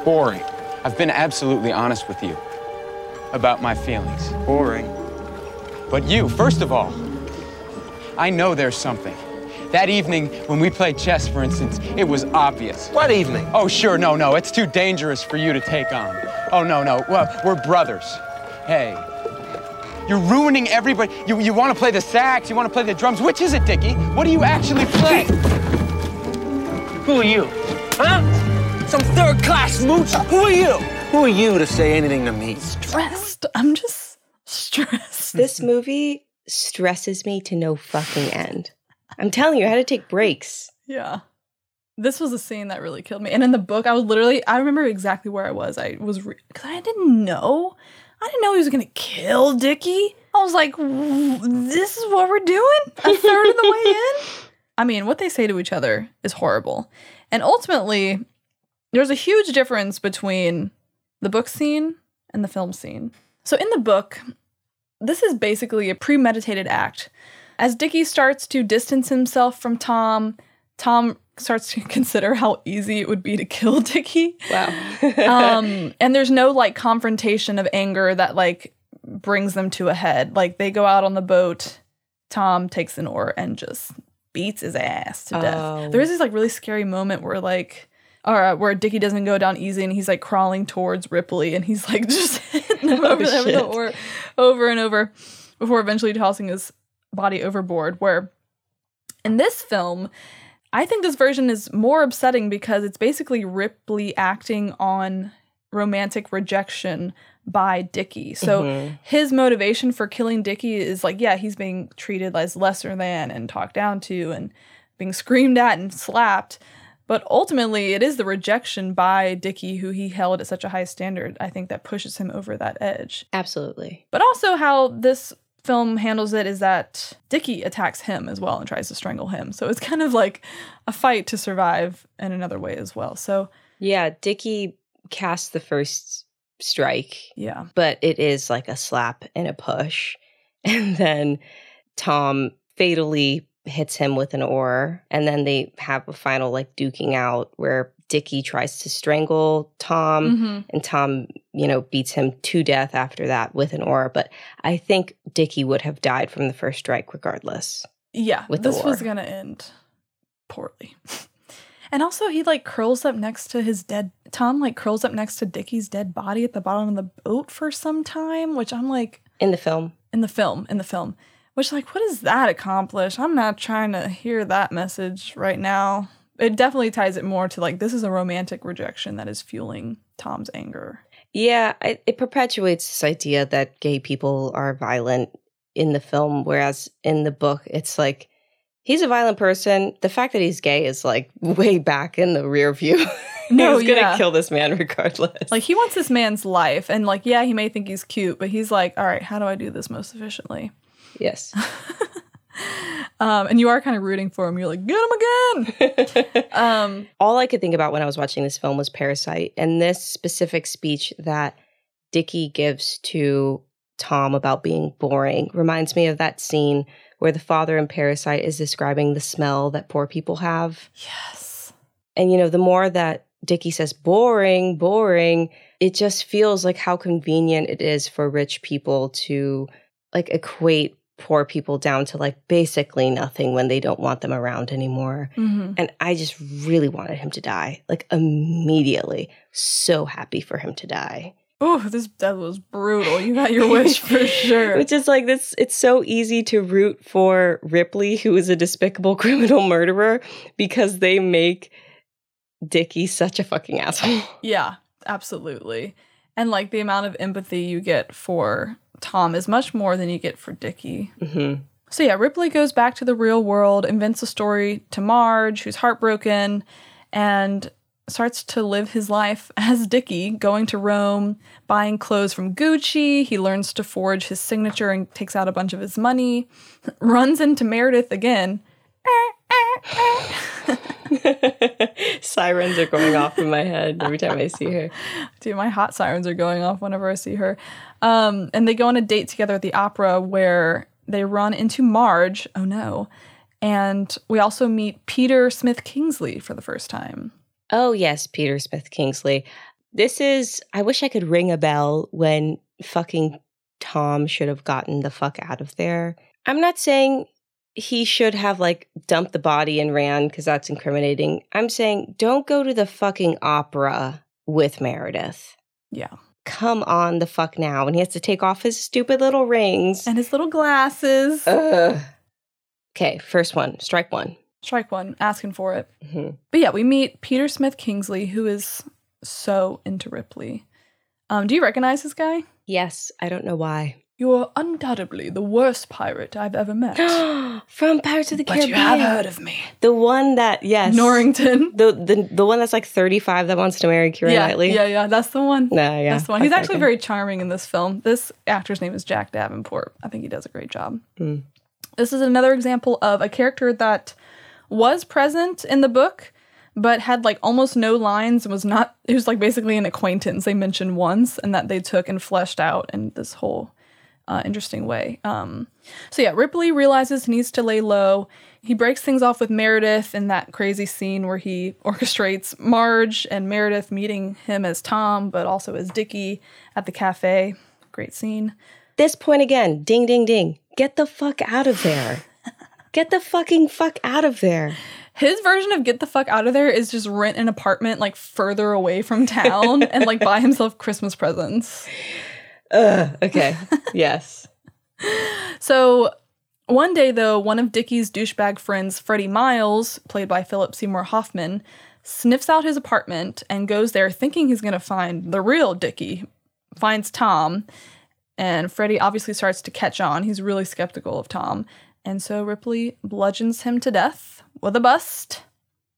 Boring. I've been absolutely honest with you about my feelings. Boring. But you, first of all, I know there's something. That evening when we played chess, for instance, it was obvious. What evening? Oh, sure, no, no, it's too dangerous for you to take on. Oh, no, no, well, we're brothers. Hey, you're ruining everybody. You, you want to play the sax, you want to play the drums. Which is it, Dickie? What do you actually play? Who are you? Huh? Some third class mooch? Who are you? Who are you to say anything to me? Stressed. I'm just stressed. [LAUGHS] This movie stresses me to no fucking end. I'm telling you, I had to take breaks. Yeah. This was a scene that really killed me. And in the book, I was literally, I remember exactly where I was. I was, because I didn't know. I didn't know he was going to kill Dickie. I was like, this is what we're doing? A third of the way [LAUGHS] in? I mean, what they say to each other is horrible. And ultimately, there's a huge difference between the book scene and the film scene. So in the book, this is basically a premeditated act. As Dickie starts to distance himself from Tom, Tom starts to [LAUGHS] consider how easy it would be to kill [LAUGHS] Dickie. Wow. [LAUGHS] um, and there's no like confrontation of anger that like brings them to a head. Like they go out on the boat, Tom takes an oar and just beats his ass to death. Oh. There is this like really scary moment where like or where Dickie doesn't go down easy and he's like crawling towards Ripley and he's like just [LAUGHS] Oh, over, the shit. over and over before eventually tossing his body overboard. Where in this film, I think this version is more upsetting because it's basically Ripley acting on romantic rejection by Dickie. So Mhm. his motivation for killing Dickie is like, yeah, he's being treated as lesser than and talked down to and being screamed at and slapped. But ultimately, it is the rejection by Dickie, who he held at such a high standard, I think that pushes him over that edge. Absolutely. But also, how this film handles it is that Dickie attacks him as well and tries to strangle him. So it's kind of like a fight to survive in another way as well. So, Yeah, Dickie casts the first strike, yeah. but it is like a slap and a push. [LAUGHS] And then Tom fatally hits him with an oar. And then they have a final like duking out where Dickie tries to strangle Tom. Mhm. And Tom, you know, beats him to death after that with an oar. But I think Dickie would have died from the first strike regardless. Yeah, with this was gonna end poorly. [LAUGHS] And also, he like curls up next to his dead. Tom like curls up next to Dickie's dead body at the bottom of the boat for some time, which I'm like In the film. in the film, in the film, which like what does that accomplish? I'm not trying to hear that message right now. It definitely ties it more to like this is a romantic rejection that is fueling Tom's anger. Yeah, it, it perpetuates this idea that gay people are violent in the film, whereas in the book, it's like he's a violent person. The fact that he's gay is like [LAUGHS] way back in the rear view. [LAUGHS] No, He's gonna yeah. kill this man [LAUGHS] regardless. Like he wants this man's life, and like, yeah, he may think he's cute, but he's like, all right, how do I do this most efficiently? Yes. [LAUGHS] Um, and you are kind of rooting for him. You're like, get him again. [LAUGHS] um, All I could think about when I was watching this film was Parasite, and this specific speech that Dickie gives to Tom about being boring reminds me of that scene where the father in Parasite is describing the smell that poor people have. yes. And you know, the more that Dickie says boring, boring, it just feels like how convenient it is for rich people to like equate poor people down to like basically nothing when they don't want them around anymore. Mhm. And I just really wanted him to die, like immediately. So happy for him to die. Oh, this death was brutal. You got your wish for [LAUGHS] sure. Which is like this it's so easy to root for Ripley, who is a despicable [LAUGHS] criminal murderer, because they make Dickie such a fucking asshole. Yeah, absolutely. And like the amount of empathy you get for Tom is much more than you get for Dickie. hmm So yeah, Ripley goes back to the real world, invents a story to Marge, who's heartbroken, and starts to live his life [LAUGHS] as Dickie, going to Rome, buying clothes from Gucci. He learns to forge his signature and takes out a bunch of his money. [LAUGHS] Runs into Meredith again. [LAUGHS] [LAUGHS] Sirens are going off in my head every time I see her. Dude, my hot sirens are going off whenever I see her. Um, and they go on a date together at the opera where they run into Marge. Oh no. And we also meet Peter Smith Kingsley for the first time. Oh, yes, Peter Smith Kingsley. This is, I wish I could ring a bell when fucking Tom should have gotten the fuck out of there. I'm not saying he should have like dumped the body and ran because that's incriminating. I'm saying don't go to the fucking opera with Meredith. Yeah. Come on the fuck now. And he has to take off his stupid little rings. And his little glasses. Ugh. Okay, first one, strike one. Strike one, asking for it. Mhm. But yeah, we meet Peter Smith Kingsley, who is so into Ripley. Um, do you recognize this guy? Yes, I don't know why. You're undoubtedly the worst pirate I've ever met. [GASPS] From Pirates of the Caribbean. but you have heard of me. The one that yes, Norrington. The the the one that's like thirty five that wants to marry Keira yeah, Knightley. yeah, yeah. That's the one. Nah, yeah. That's the one. He's Okay, actually okay. very charming in this film. This actor's name is Jack Davenport. I think he does a great job. Mm. This is another example of a character that was present in the book, but had like almost no lines and was not, it was like basically an acquaintance they mentioned once and that they took and fleshed out in this whole uh, interesting way. Um, so yeah, Ripley realizes he needs to lay low. He breaks things off with Meredith in that crazy scene where he [LAUGHS] orchestrates Marge and Meredith meeting him as Tom, but also as Dickie at the cafe. Great scene. This point again, ding ding ding. Get the fuck out of there. Get the fucking fuck out of there. His version of get the fuck out of there is just rent an apartment like further away from town and like buy himself Christmas presents. Ugh. Okay. [LAUGHS] yes. So one day though, one of Dickie's douchebag friends, Freddie Miles, played by Philip Seymour Hoffman, sniffs out his apartment and goes there thinking he's gonna find the real Dickie. Finds Tom, and Freddie obviously starts to catch on. He's really skeptical of Tom. And so Ripley bludgeons him to death with a bust,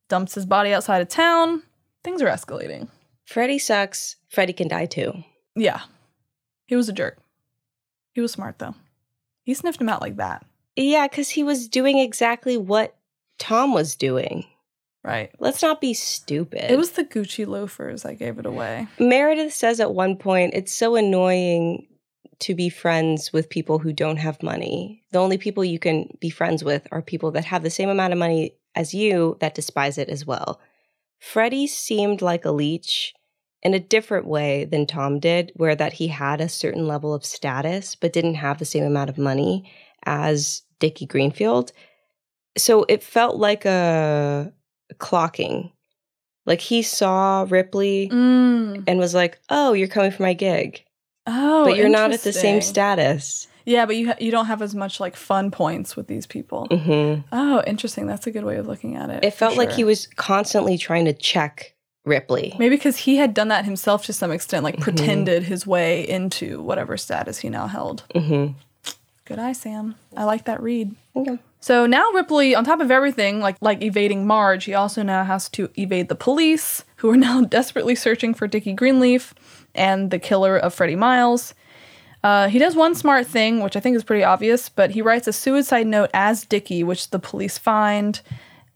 dumps his body outside of town. Things are escalating. Freddie sucks. Freddie can die too. Yeah. He was a jerk. He was smart though. He sniffed him out like that. Yeah, because he was doing exactly what Tom was doing. Right. Let's not be stupid. It was the Gucci loafers I gave it away. Meredith says at one point, it's so annoying to be friends with people who don't have money. The only people you can be friends with are people that have the same amount of money as you that despise it as well. Freddie seemed like a leech in a different way than Tom did, where that he had a certain level of status but didn't have the same amount of money as Dickie Greenfield. So it felt like a clocking. Like he saw Ripley Mm. and was like, "Oh, you're coming for my gig." Oh, but you're not at the same status. Yeah, but you ha- you don't have as much like fun points with these people. hmm Oh, interesting. That's a good way of looking at it. It felt like he was constantly trying to check Ripley. maybe because he had done that himself to some extent, like Mhm. pretended his way into whatever status he now held. hmm Good eye, Sam. I like that read. Okay. So now Ripley, on top of everything, like like evading Marge, he also now has to evade the police, who are now [LAUGHS] desperately searching for Dickie Greenleaf and the killer of Freddie Miles. Uh, he does one smart thing, which I think is pretty obvious, but he writes a suicide note as Dickie, which the police find,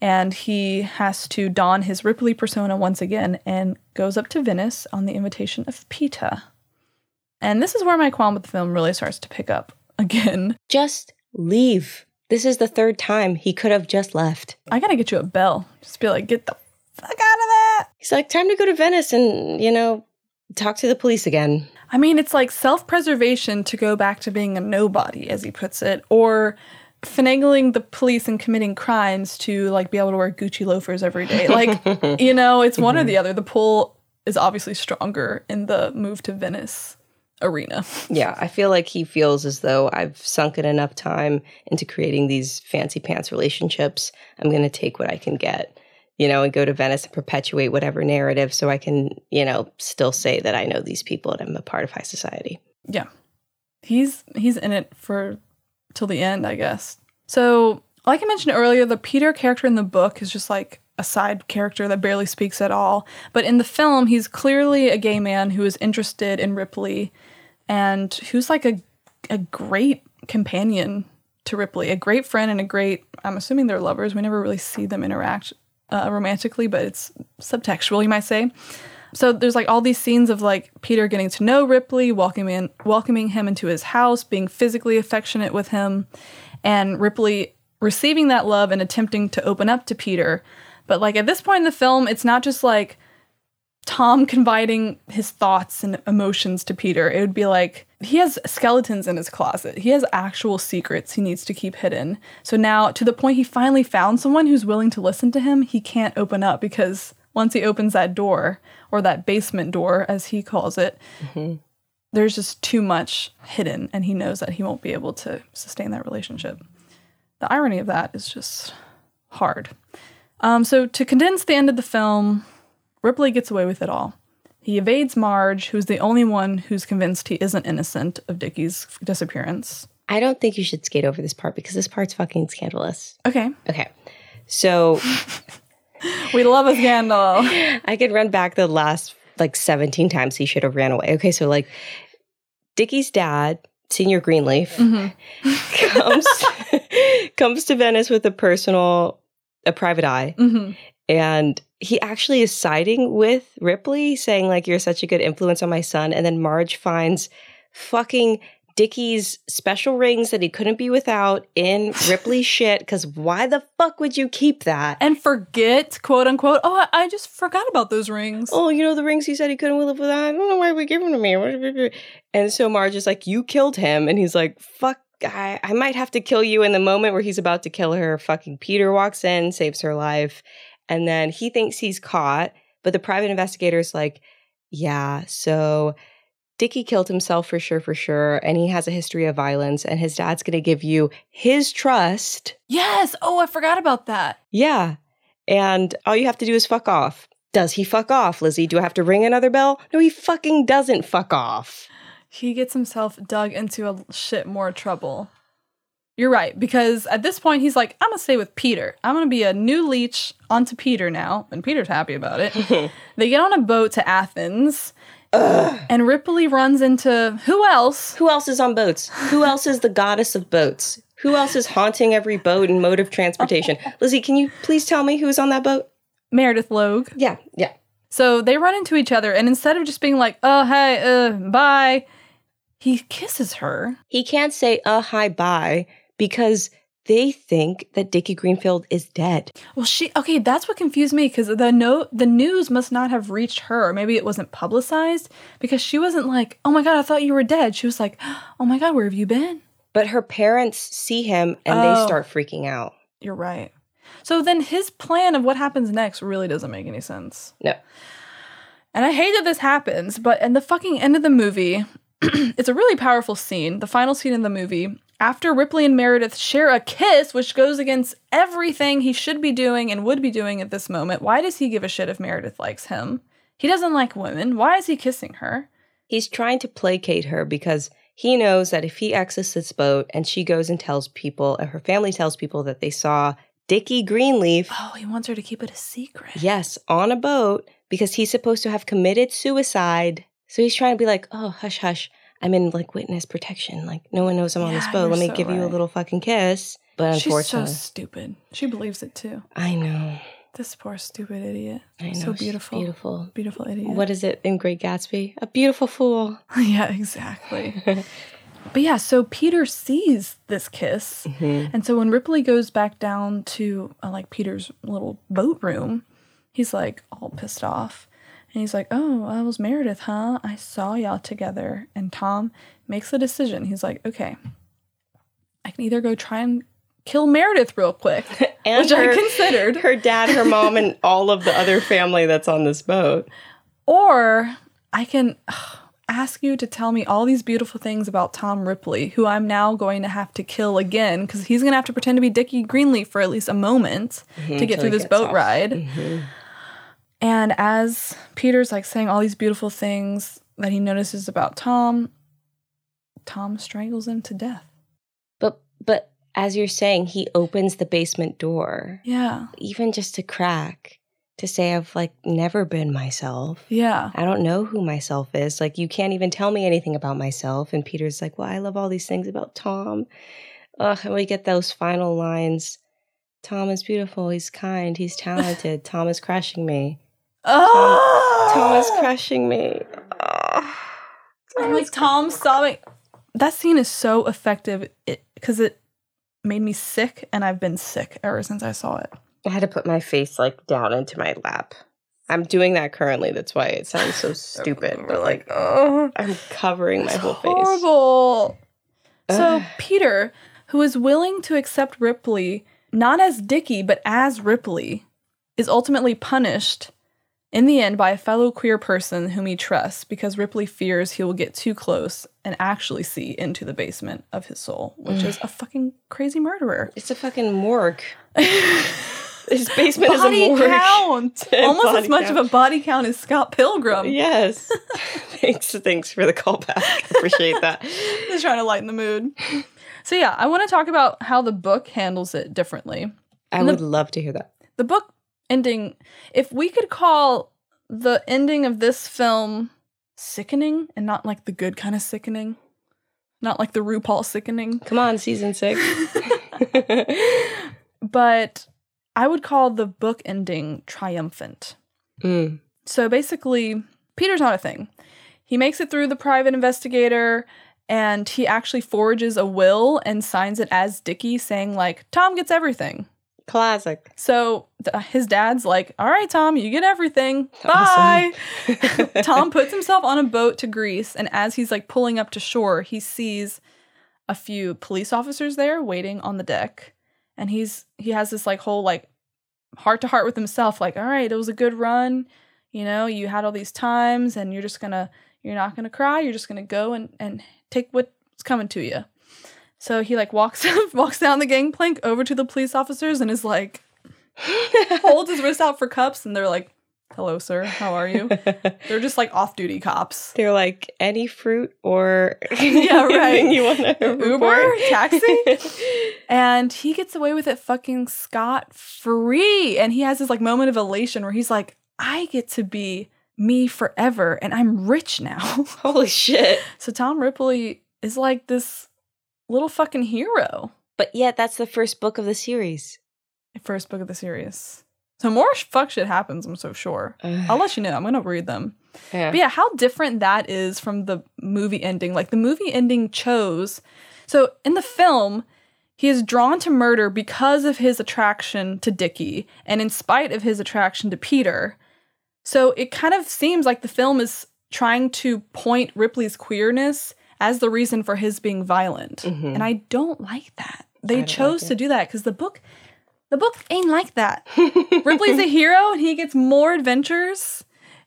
and he has to don his Ripley persona once again and goes up to Venice on the invitation of Peter. And this is where my qualm with the film really starts to pick up [LAUGHS] again. Just leave. This is the third time he could have just left. I gotta get you a bell. Just be like, get the fuck out of that. He's like, time to go to Venice and, you know, talk to the police again. I mean, it's like self preservation to go back to being a nobody, as he puts it, or finagling the police and committing crimes to like be able to wear Gucci loafers every day. Like, [LAUGHS] you know, it's one or the mm-hmm. other. The pull is obviously stronger in the move to Venice arena. Yeah, I feel like he feels as though I've sunken enough time into creating these fancy pants relationships. I'm going to take what I can get, you know, and go to Venice and perpetuate whatever narrative so I can, you know, still say that I know these people and I'm a part of high society. Yeah. He's he's in it for till the end, I guess. So, like I mentioned earlier, the Peter character in the book is just like a side character that barely speaks at all. But in the film, he's clearly a gay man who is interested in Ripley and who's like a a great companion to Ripley, a great friend and a great I'm assuming they're lovers. We never really see them interact uh, romantically, but it's subtextual, you might say. So there's like all these scenes of like Peter getting to know Ripley, welcoming welcoming him into his house, being physically affectionate with him, and Ripley receiving that love and attempting to open up to Peter. But like at this point in the film, it's not just like Tom [LAUGHS] confiding his thoughts and emotions to Peter. It would be like he has skeletons in his closet. He has actual secrets he needs to keep hidden. So now, to the point he finally found someone who's willing to listen to him, he can't open up because once he opens that door, or that basement door, as he calls it, Mm-hmm. there's just too much hidden, and he knows that he won't be able to sustain that relationship. The irony of that is just hard. Um, so, to condense the end of the film, Ripley gets away with it all. He evades Marge, who's the only one who's convinced he isn't innocent of Dickie's disappearance. I don't think you should skate over this part because this part's fucking scandalous. Okay. Okay. So [LAUGHS] we love a scandal. I could run back the last like 17 times he should have ran away. Okay, so like Dickie's dad, Senior Greenleaf, [LAUGHS] comes [LAUGHS] comes to Venice with a personal a private eye. Mhm. And he actually is siding with Ripley, saying, like, you're such a good influence on my son. And then Marge finds fucking Dickie's special rings that he couldn't be without in Ripley's shit. Because why the fuck would you keep that? And forget, quote unquote, oh, I I just forgot about those rings. Oh, you know the rings he said he couldn't live without? I don't know why we give them to me. And so Marge is like, You killed him. And he's like, Fuck. I, I might have to kill you in the moment where he's about to kill her. Fucking Peter walks in, saves her life. And then he thinks he's caught, but the private investigator's like, yeah, so Dickie killed himself for sure, for sure. And he has a history of violence, and his dad's going to give you his trust. Yes. Oh, I forgot about that. Yeah. And all you have to do is fuck off. Does he fuck off, Lizzie? Do I have to ring another bell? No, he fucking doesn't fuck off. He gets himself dug into a shit more trouble. You're right, because at this point he's like, I'm gonna stay with Peter. I'm gonna be a new leech onto Peter now, and Peter's happy about it. [LAUGHS] they get on a boat to Athens, [SIGHS] and Ripley runs into who else? Who else is on boats? Who else is the goddess of boats? Who else is haunting every boat and mode of transportation? [LAUGHS] Lizzie, can you please tell me who's on that boat? Meredith Logue. Yeah, yeah. So they run into each other, and instead of just being like, "Oh hey, uh, bye," he kisses her. He can't say, uh, hi, bye, because they think that Dickie Greenfield is dead. Well, she okay. That's what confused me because the note, the news must not have reached her. Or maybe it wasn't publicized because she wasn't like, "Oh my god, I thought you were dead." She was like, "Oh my god, where have you been?" But her parents see him and Oh. they start freaking out. You're right. So then his plan of what happens next really doesn't make any sense. No. And I hate that this happens, but in the fucking end of the movie, [CLEARS THROAT] it's a really powerful scene. The final scene in the movie, after Ripley and Meredith share a kiss, which goes against everything he should be doing and would be doing at this moment. Why does he give a shit if Meredith likes him? He doesn't like women. Why is he kissing her? He's trying to placate her because he knows that if he exits this boat and she goes and tells people, or her family tells people that they saw Dickie Greenleaf, Oh, he wants her to keep it a secret. yes, on a boat, because he's supposed to have committed suicide. So he's trying to be like, oh, hush, hush. I'm in like witness protection. Like, no one knows I'm on this boat. Let me so give you a little fucking kiss. But She's so stupid. She believes it too. I know. This poor stupid idiot. I know. So she's beautiful. Beautiful. Beautiful idiot. What is it in Great Gatsby? A beautiful fool. [LAUGHS] yeah, exactly. but yeah, so Peter sees this kiss. Mm-hmm. And so when Ripley goes back down to uh, like Peter's little boat room, he's like all pissed off. And he's like, Oh, I was Meredith, huh? I saw y'all together. And Tom makes the decision. He's like, Okay, I can either go try and kill Meredith real quick, [LAUGHS] And which I considered, Her dad, her mom, and [LAUGHS] all of the other family that's on this boat. or I can ugh, ask you to tell me all these beautiful things about Tom Ripley, who I'm now going to have to kill again because he's going to have to pretend to be Dickie Greenleaf for at least a moment mm-hmm, to get through this boat off. ride. Mm-hmm. And as Peter's like saying all these beautiful things that he notices about Tom, Tom strangles him to death. But but as you're saying, he opens the basement door, Yeah. even just a crack, to say I've like never been myself. Yeah. I don't know who myself is. Like you can't even tell me anything about myself. And Peter's like, Well, I love all these things about Tom. Ugh, and we get those final lines. Tom is beautiful, he's kind, he's talented. Tom is crushing me. Oh! Tom is crushing me. Ugh. [SIGHS] I'm like Tom sobbing. That scene is so effective because it, made me sick, and I've been sick ever since I saw it. I had to put my face like down into my lap. I'm doing that currently. That's why it sounds so [LAUGHS] stupid. But like, oh, I'm covering my whole face. horrible. So Peter, who is willing to accept Ripley not as Dickie but as Ripley, is ultimately punished in the end by a fellow queer person whom he trusts because Ripley fears he will get too close and actually see into the basement of his soul, which is a mm. fucking crazy murderer. It's a fucking morgue. [LAUGHS] His basement body is a morgue. count, [LAUGHS] almost as much count. of a body count as Scott Pilgrim. Yes. [LAUGHS] thanks. Thanks for the callback. Appreciate that. Just trying to lighten the mood. So yeah, I want to talk about how the book handles it differently. I the- would love to hear that. the book ending if we could call the ending of this film sickening and not like the good kind of sickening not like the RuPaul sickening Come on, season six. [LAUGHS] [LAUGHS] but I would call the book ending triumphant Mm. so basically Peter's not a thing he makes it through the private investigator and he actually forges a will and signs it as Dickie saying like Tom gets everything Classic. So his dad's like, "All right, Tom, you get everything. Bye." [LAUGHS] Tom puts himself on a boat to Greece, and as he's like pulling up to shore, he sees a few police officers there waiting on the deck, and he's he has this like whole like heart to heart with himself, like, "All right, it was a good run. You know, you had all these times, and you're just gonna you're not gonna cry. You're just gonna go and and take what's coming to you." So he like walks [LAUGHS] walks down the gangplank over to the police officers and is like [LAUGHS] holds his wrist out for cups and they're like, "Hello, sir. How are you?" [LAUGHS] they're just like off-duty cops. They're like any fruit or Yeah, right. you want to Uber, taxi, and he gets away with it fucking scot free. And he has this like moment of elation where he's like, "I get to be me forever, and I'm rich now." Holy shit. so Tom Ripley is like this little fucking hero. But yet, that's the first book of the series. First book of the series. So more fuck shit happens, I'm so sure. I'll let you know. I'm gonna read them. Yeah. But yeah, how different that is from the movie ending. Like the movie ending chose. So in the film, he is drawn to murder because of his attraction to Dickie and in spite of his attraction to Peter. So it kind of seems like the film is trying to point Ripley's queerness as the reason for his being violent. Mhm. And I don't like that. They chose like to do that because the book the book ain't like that. [LAUGHS] Ripley's a hero and he gets more adventures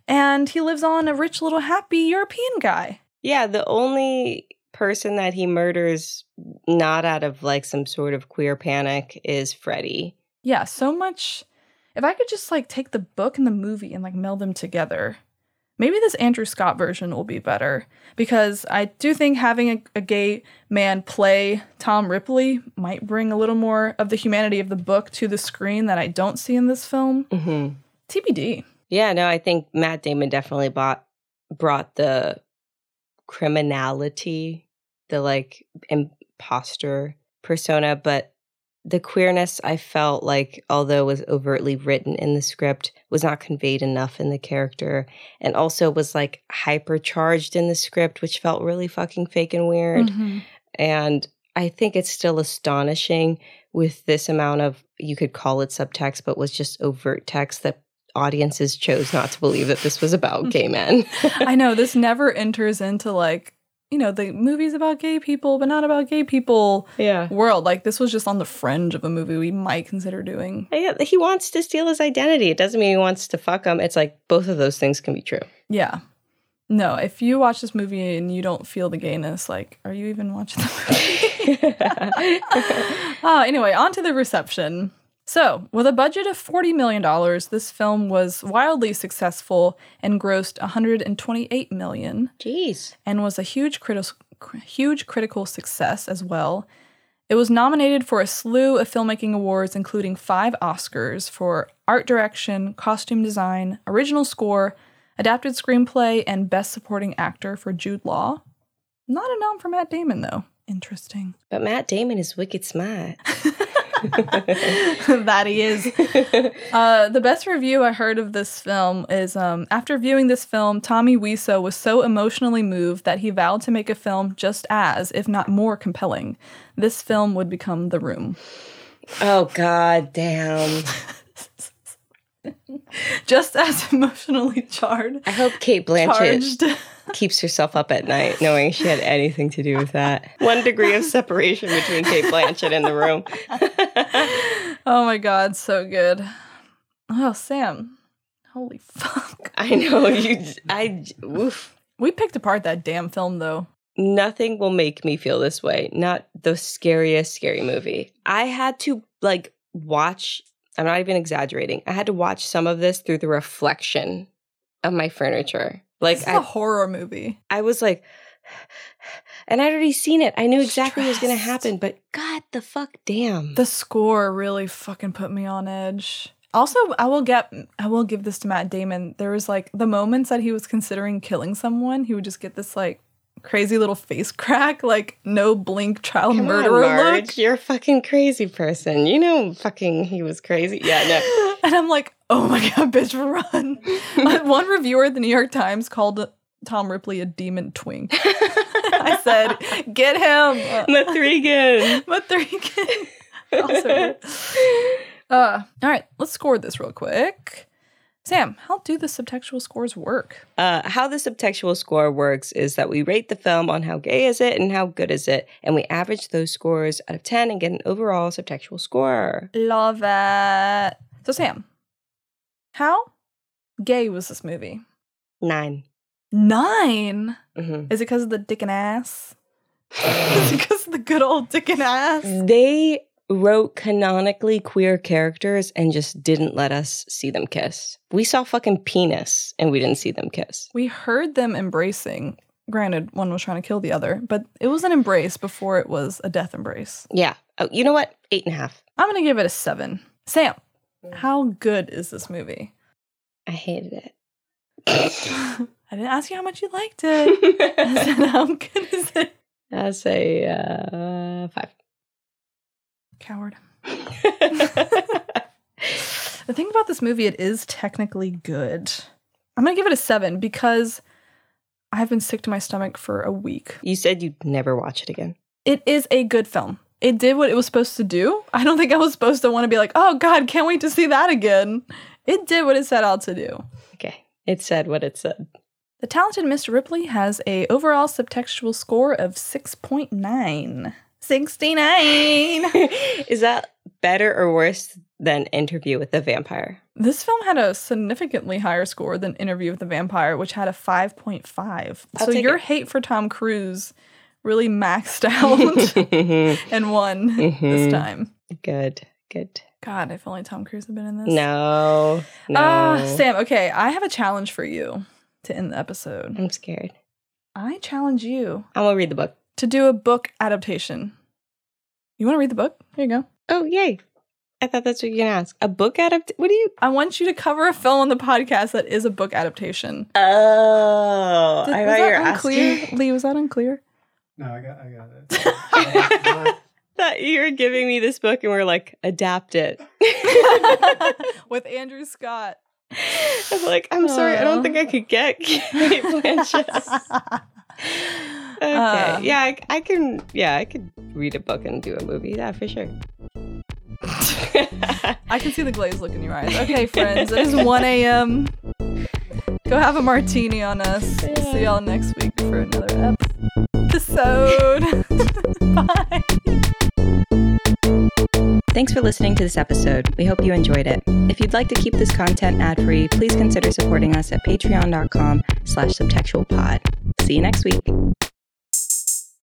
and he lives on a rich little happy European guy. Yeah, the only person that he murders not out of like some sort of queer panic is Freddie. Yeah, so much if I could just like take the book and the movie and like meld them together, Maybe this Andrew Scott version will be better because I do think having a, a gay man play Tom Ripley might bring a little more of the humanity of the book to the screen that I don't see in this film. Mm-hmm. TBD. Yeah, no, I think Matt Damon definitely bought brought the criminality, the like imposter persona, but the queerness I felt like, although was overtly written in the script, was not conveyed enough in the character, and also was like hypercharged in the script, which felt really fucking fake and weird. Mm-hmm. And I think it's still astonishing with this amount of you could call it subtext, but was just overt text that audiences chose not to believe that this was about gay men. [LAUGHS] I know this [LAUGHS] never enters into like you know the movies about gay people but not about gay people yeah. world. Like this was just on the fringe of a movie we might consider doing. Uh, yeah he wants to steal his identity. It doesn't mean he wants to fuck him. It's like both of those things can be true. Yeah. No if you watch this movie and you don't feel the gayness like are you even watching the movie? Oh [LAUGHS] [LAUGHS] anyway on to the reception so, with a budget of $40 million, this film was wildly successful and grossed 128 million. Jeez. And was a huge, criti- huge critical success as well. It was nominated for a slew of filmmaking awards, including five Oscars for art direction, costume design, original score, adapted screenplay, and best supporting actor for Jude Law. Not a nom for Matt Damon, though. Interesting. But Matt Damon is wicked smart. [LAUGHS] [LAUGHS] that he is. Uh, the best review I heard of this film is um, after viewing this film, Tommy Wiseau was so emotionally moved that he vowed to make a film just as, if not more, compelling. This film would become The Room. Oh, god damn. [LAUGHS] just as emotionally charred. I hope Cate Blanchett charged. [LAUGHS] keeps herself up at night knowing she had anything to do with that. One degree of separation between Cate Blanchett and the room. [LAUGHS] oh my god, so good. Oh, Sam. Holy fuck. I know you I oof. We picked apart that damn film though. Nothing will make me feel this way. Not the scariest scary movie. I had to like watch I'm not even exaggerating. I had to watch some of this through the reflection of my furniture. Like it's a horror movie. I was like, [SIGHS] and I'd already seen it. I knew exactly Stressed. what was going to happen, but God, the fuck, damn. The score really fucking put me on edge. Also, I will get, I will give this to Matt Damon. There was like the moments that he was considering killing someone, he would just get this like crazy little face crack, like no blink child Come murderer on, Marge, look. You're a fucking crazy person. You know, fucking he was crazy. Yeah, no. [LAUGHS] and I'm like, oh my god, bitch, run! [LAUGHS] One reviewer at the New York Times called Tom Ripley a demon twink. [LAUGHS] I said, get him, Mathregan, Mathregan. also, uh, all right, let's score this real quick. Sam, how do the subtextual scores work? Uh, how the subtextual score works is that we rate the film on how gay is it and how good is it, and we average those scores out of 10 and get an overall subtextual score. Love it. So, Sam, how gay was this movie? Nine. 9 Mhm. Is it because of the dick and ass? [LAUGHS] is it because of the good old dick and ass? They wrote canonically queer characters and just didn't let us see them kiss. We saw fucking penis and we didn't see them kiss. We heard them embracing. Granted, one was trying to kill the other, but it was an embrace before it was a death embrace. Yeah. Oh, you know what? Eight and a half. I'm going to give it a seven. Sam, how good is this movie? I hated it. [LAUGHS] I didn't ask you how much you liked it. [LAUGHS] [LAUGHS] I said, how good is it? I say uh, five. Coward. [LAUGHS] the thing about this movie, it is technically good. I'm gonna give it a seven because I've been sick to my stomach for a week. You said you'd never watch it again. It is a good film. It did what it was supposed to do. I don't think I was supposed to want to be like, oh God, can't wait to see that again. It did what it set out to do. Okay. It said what it said. The talented Mr. Ripley has a overall subtextual score of 6.9. 69. [LAUGHS] Is that better or worse than Interview with the Vampire? This film had a significantly higher score than Interview with the Vampire, which had a 5.5. I'll so your it. hate for Tom Cruise really maxed out [LAUGHS] and won this Mhm. time. Good. Good. God, if only Tom Cruise had been in this. No. No. Ah, Sam, okay, I have a challenge for you. to end the episode. I'm scared. I challenge you I'm gonna read the book. To do a book adaptation. You want to read the book? Here you go. Oh, yay. I thought that's what you're gonna ask. A book adaptation? what do you I want you to cover a film on the podcast that is a book adaptation. Oh Did- I was thought you were that unclear? asking Lee, was that unclear? No, I got, I got it. [LAUGHS] that you were giving me this book and we're like, adapt it. [LAUGHS] With Andrew Scott. I'm like, I'm sorry, I don't think I could get Cate [LAUGHS] Blanchett. Okay. Uh. yeah, I, I can yeah, I could read a book and do a movie, yeah, for sure. I can see the glaze look in your eyes. [LAUGHS] Okay, friends, it is 1 a.m. Go have a martini on us. See y'all next week for another episode. [LAUGHS] Bye. Thanks for listening to this episode. We hope you enjoyed it. If you'd like to keep this content ad-free, please consider supporting us at patreon.com slash subtextualpod. See you next week.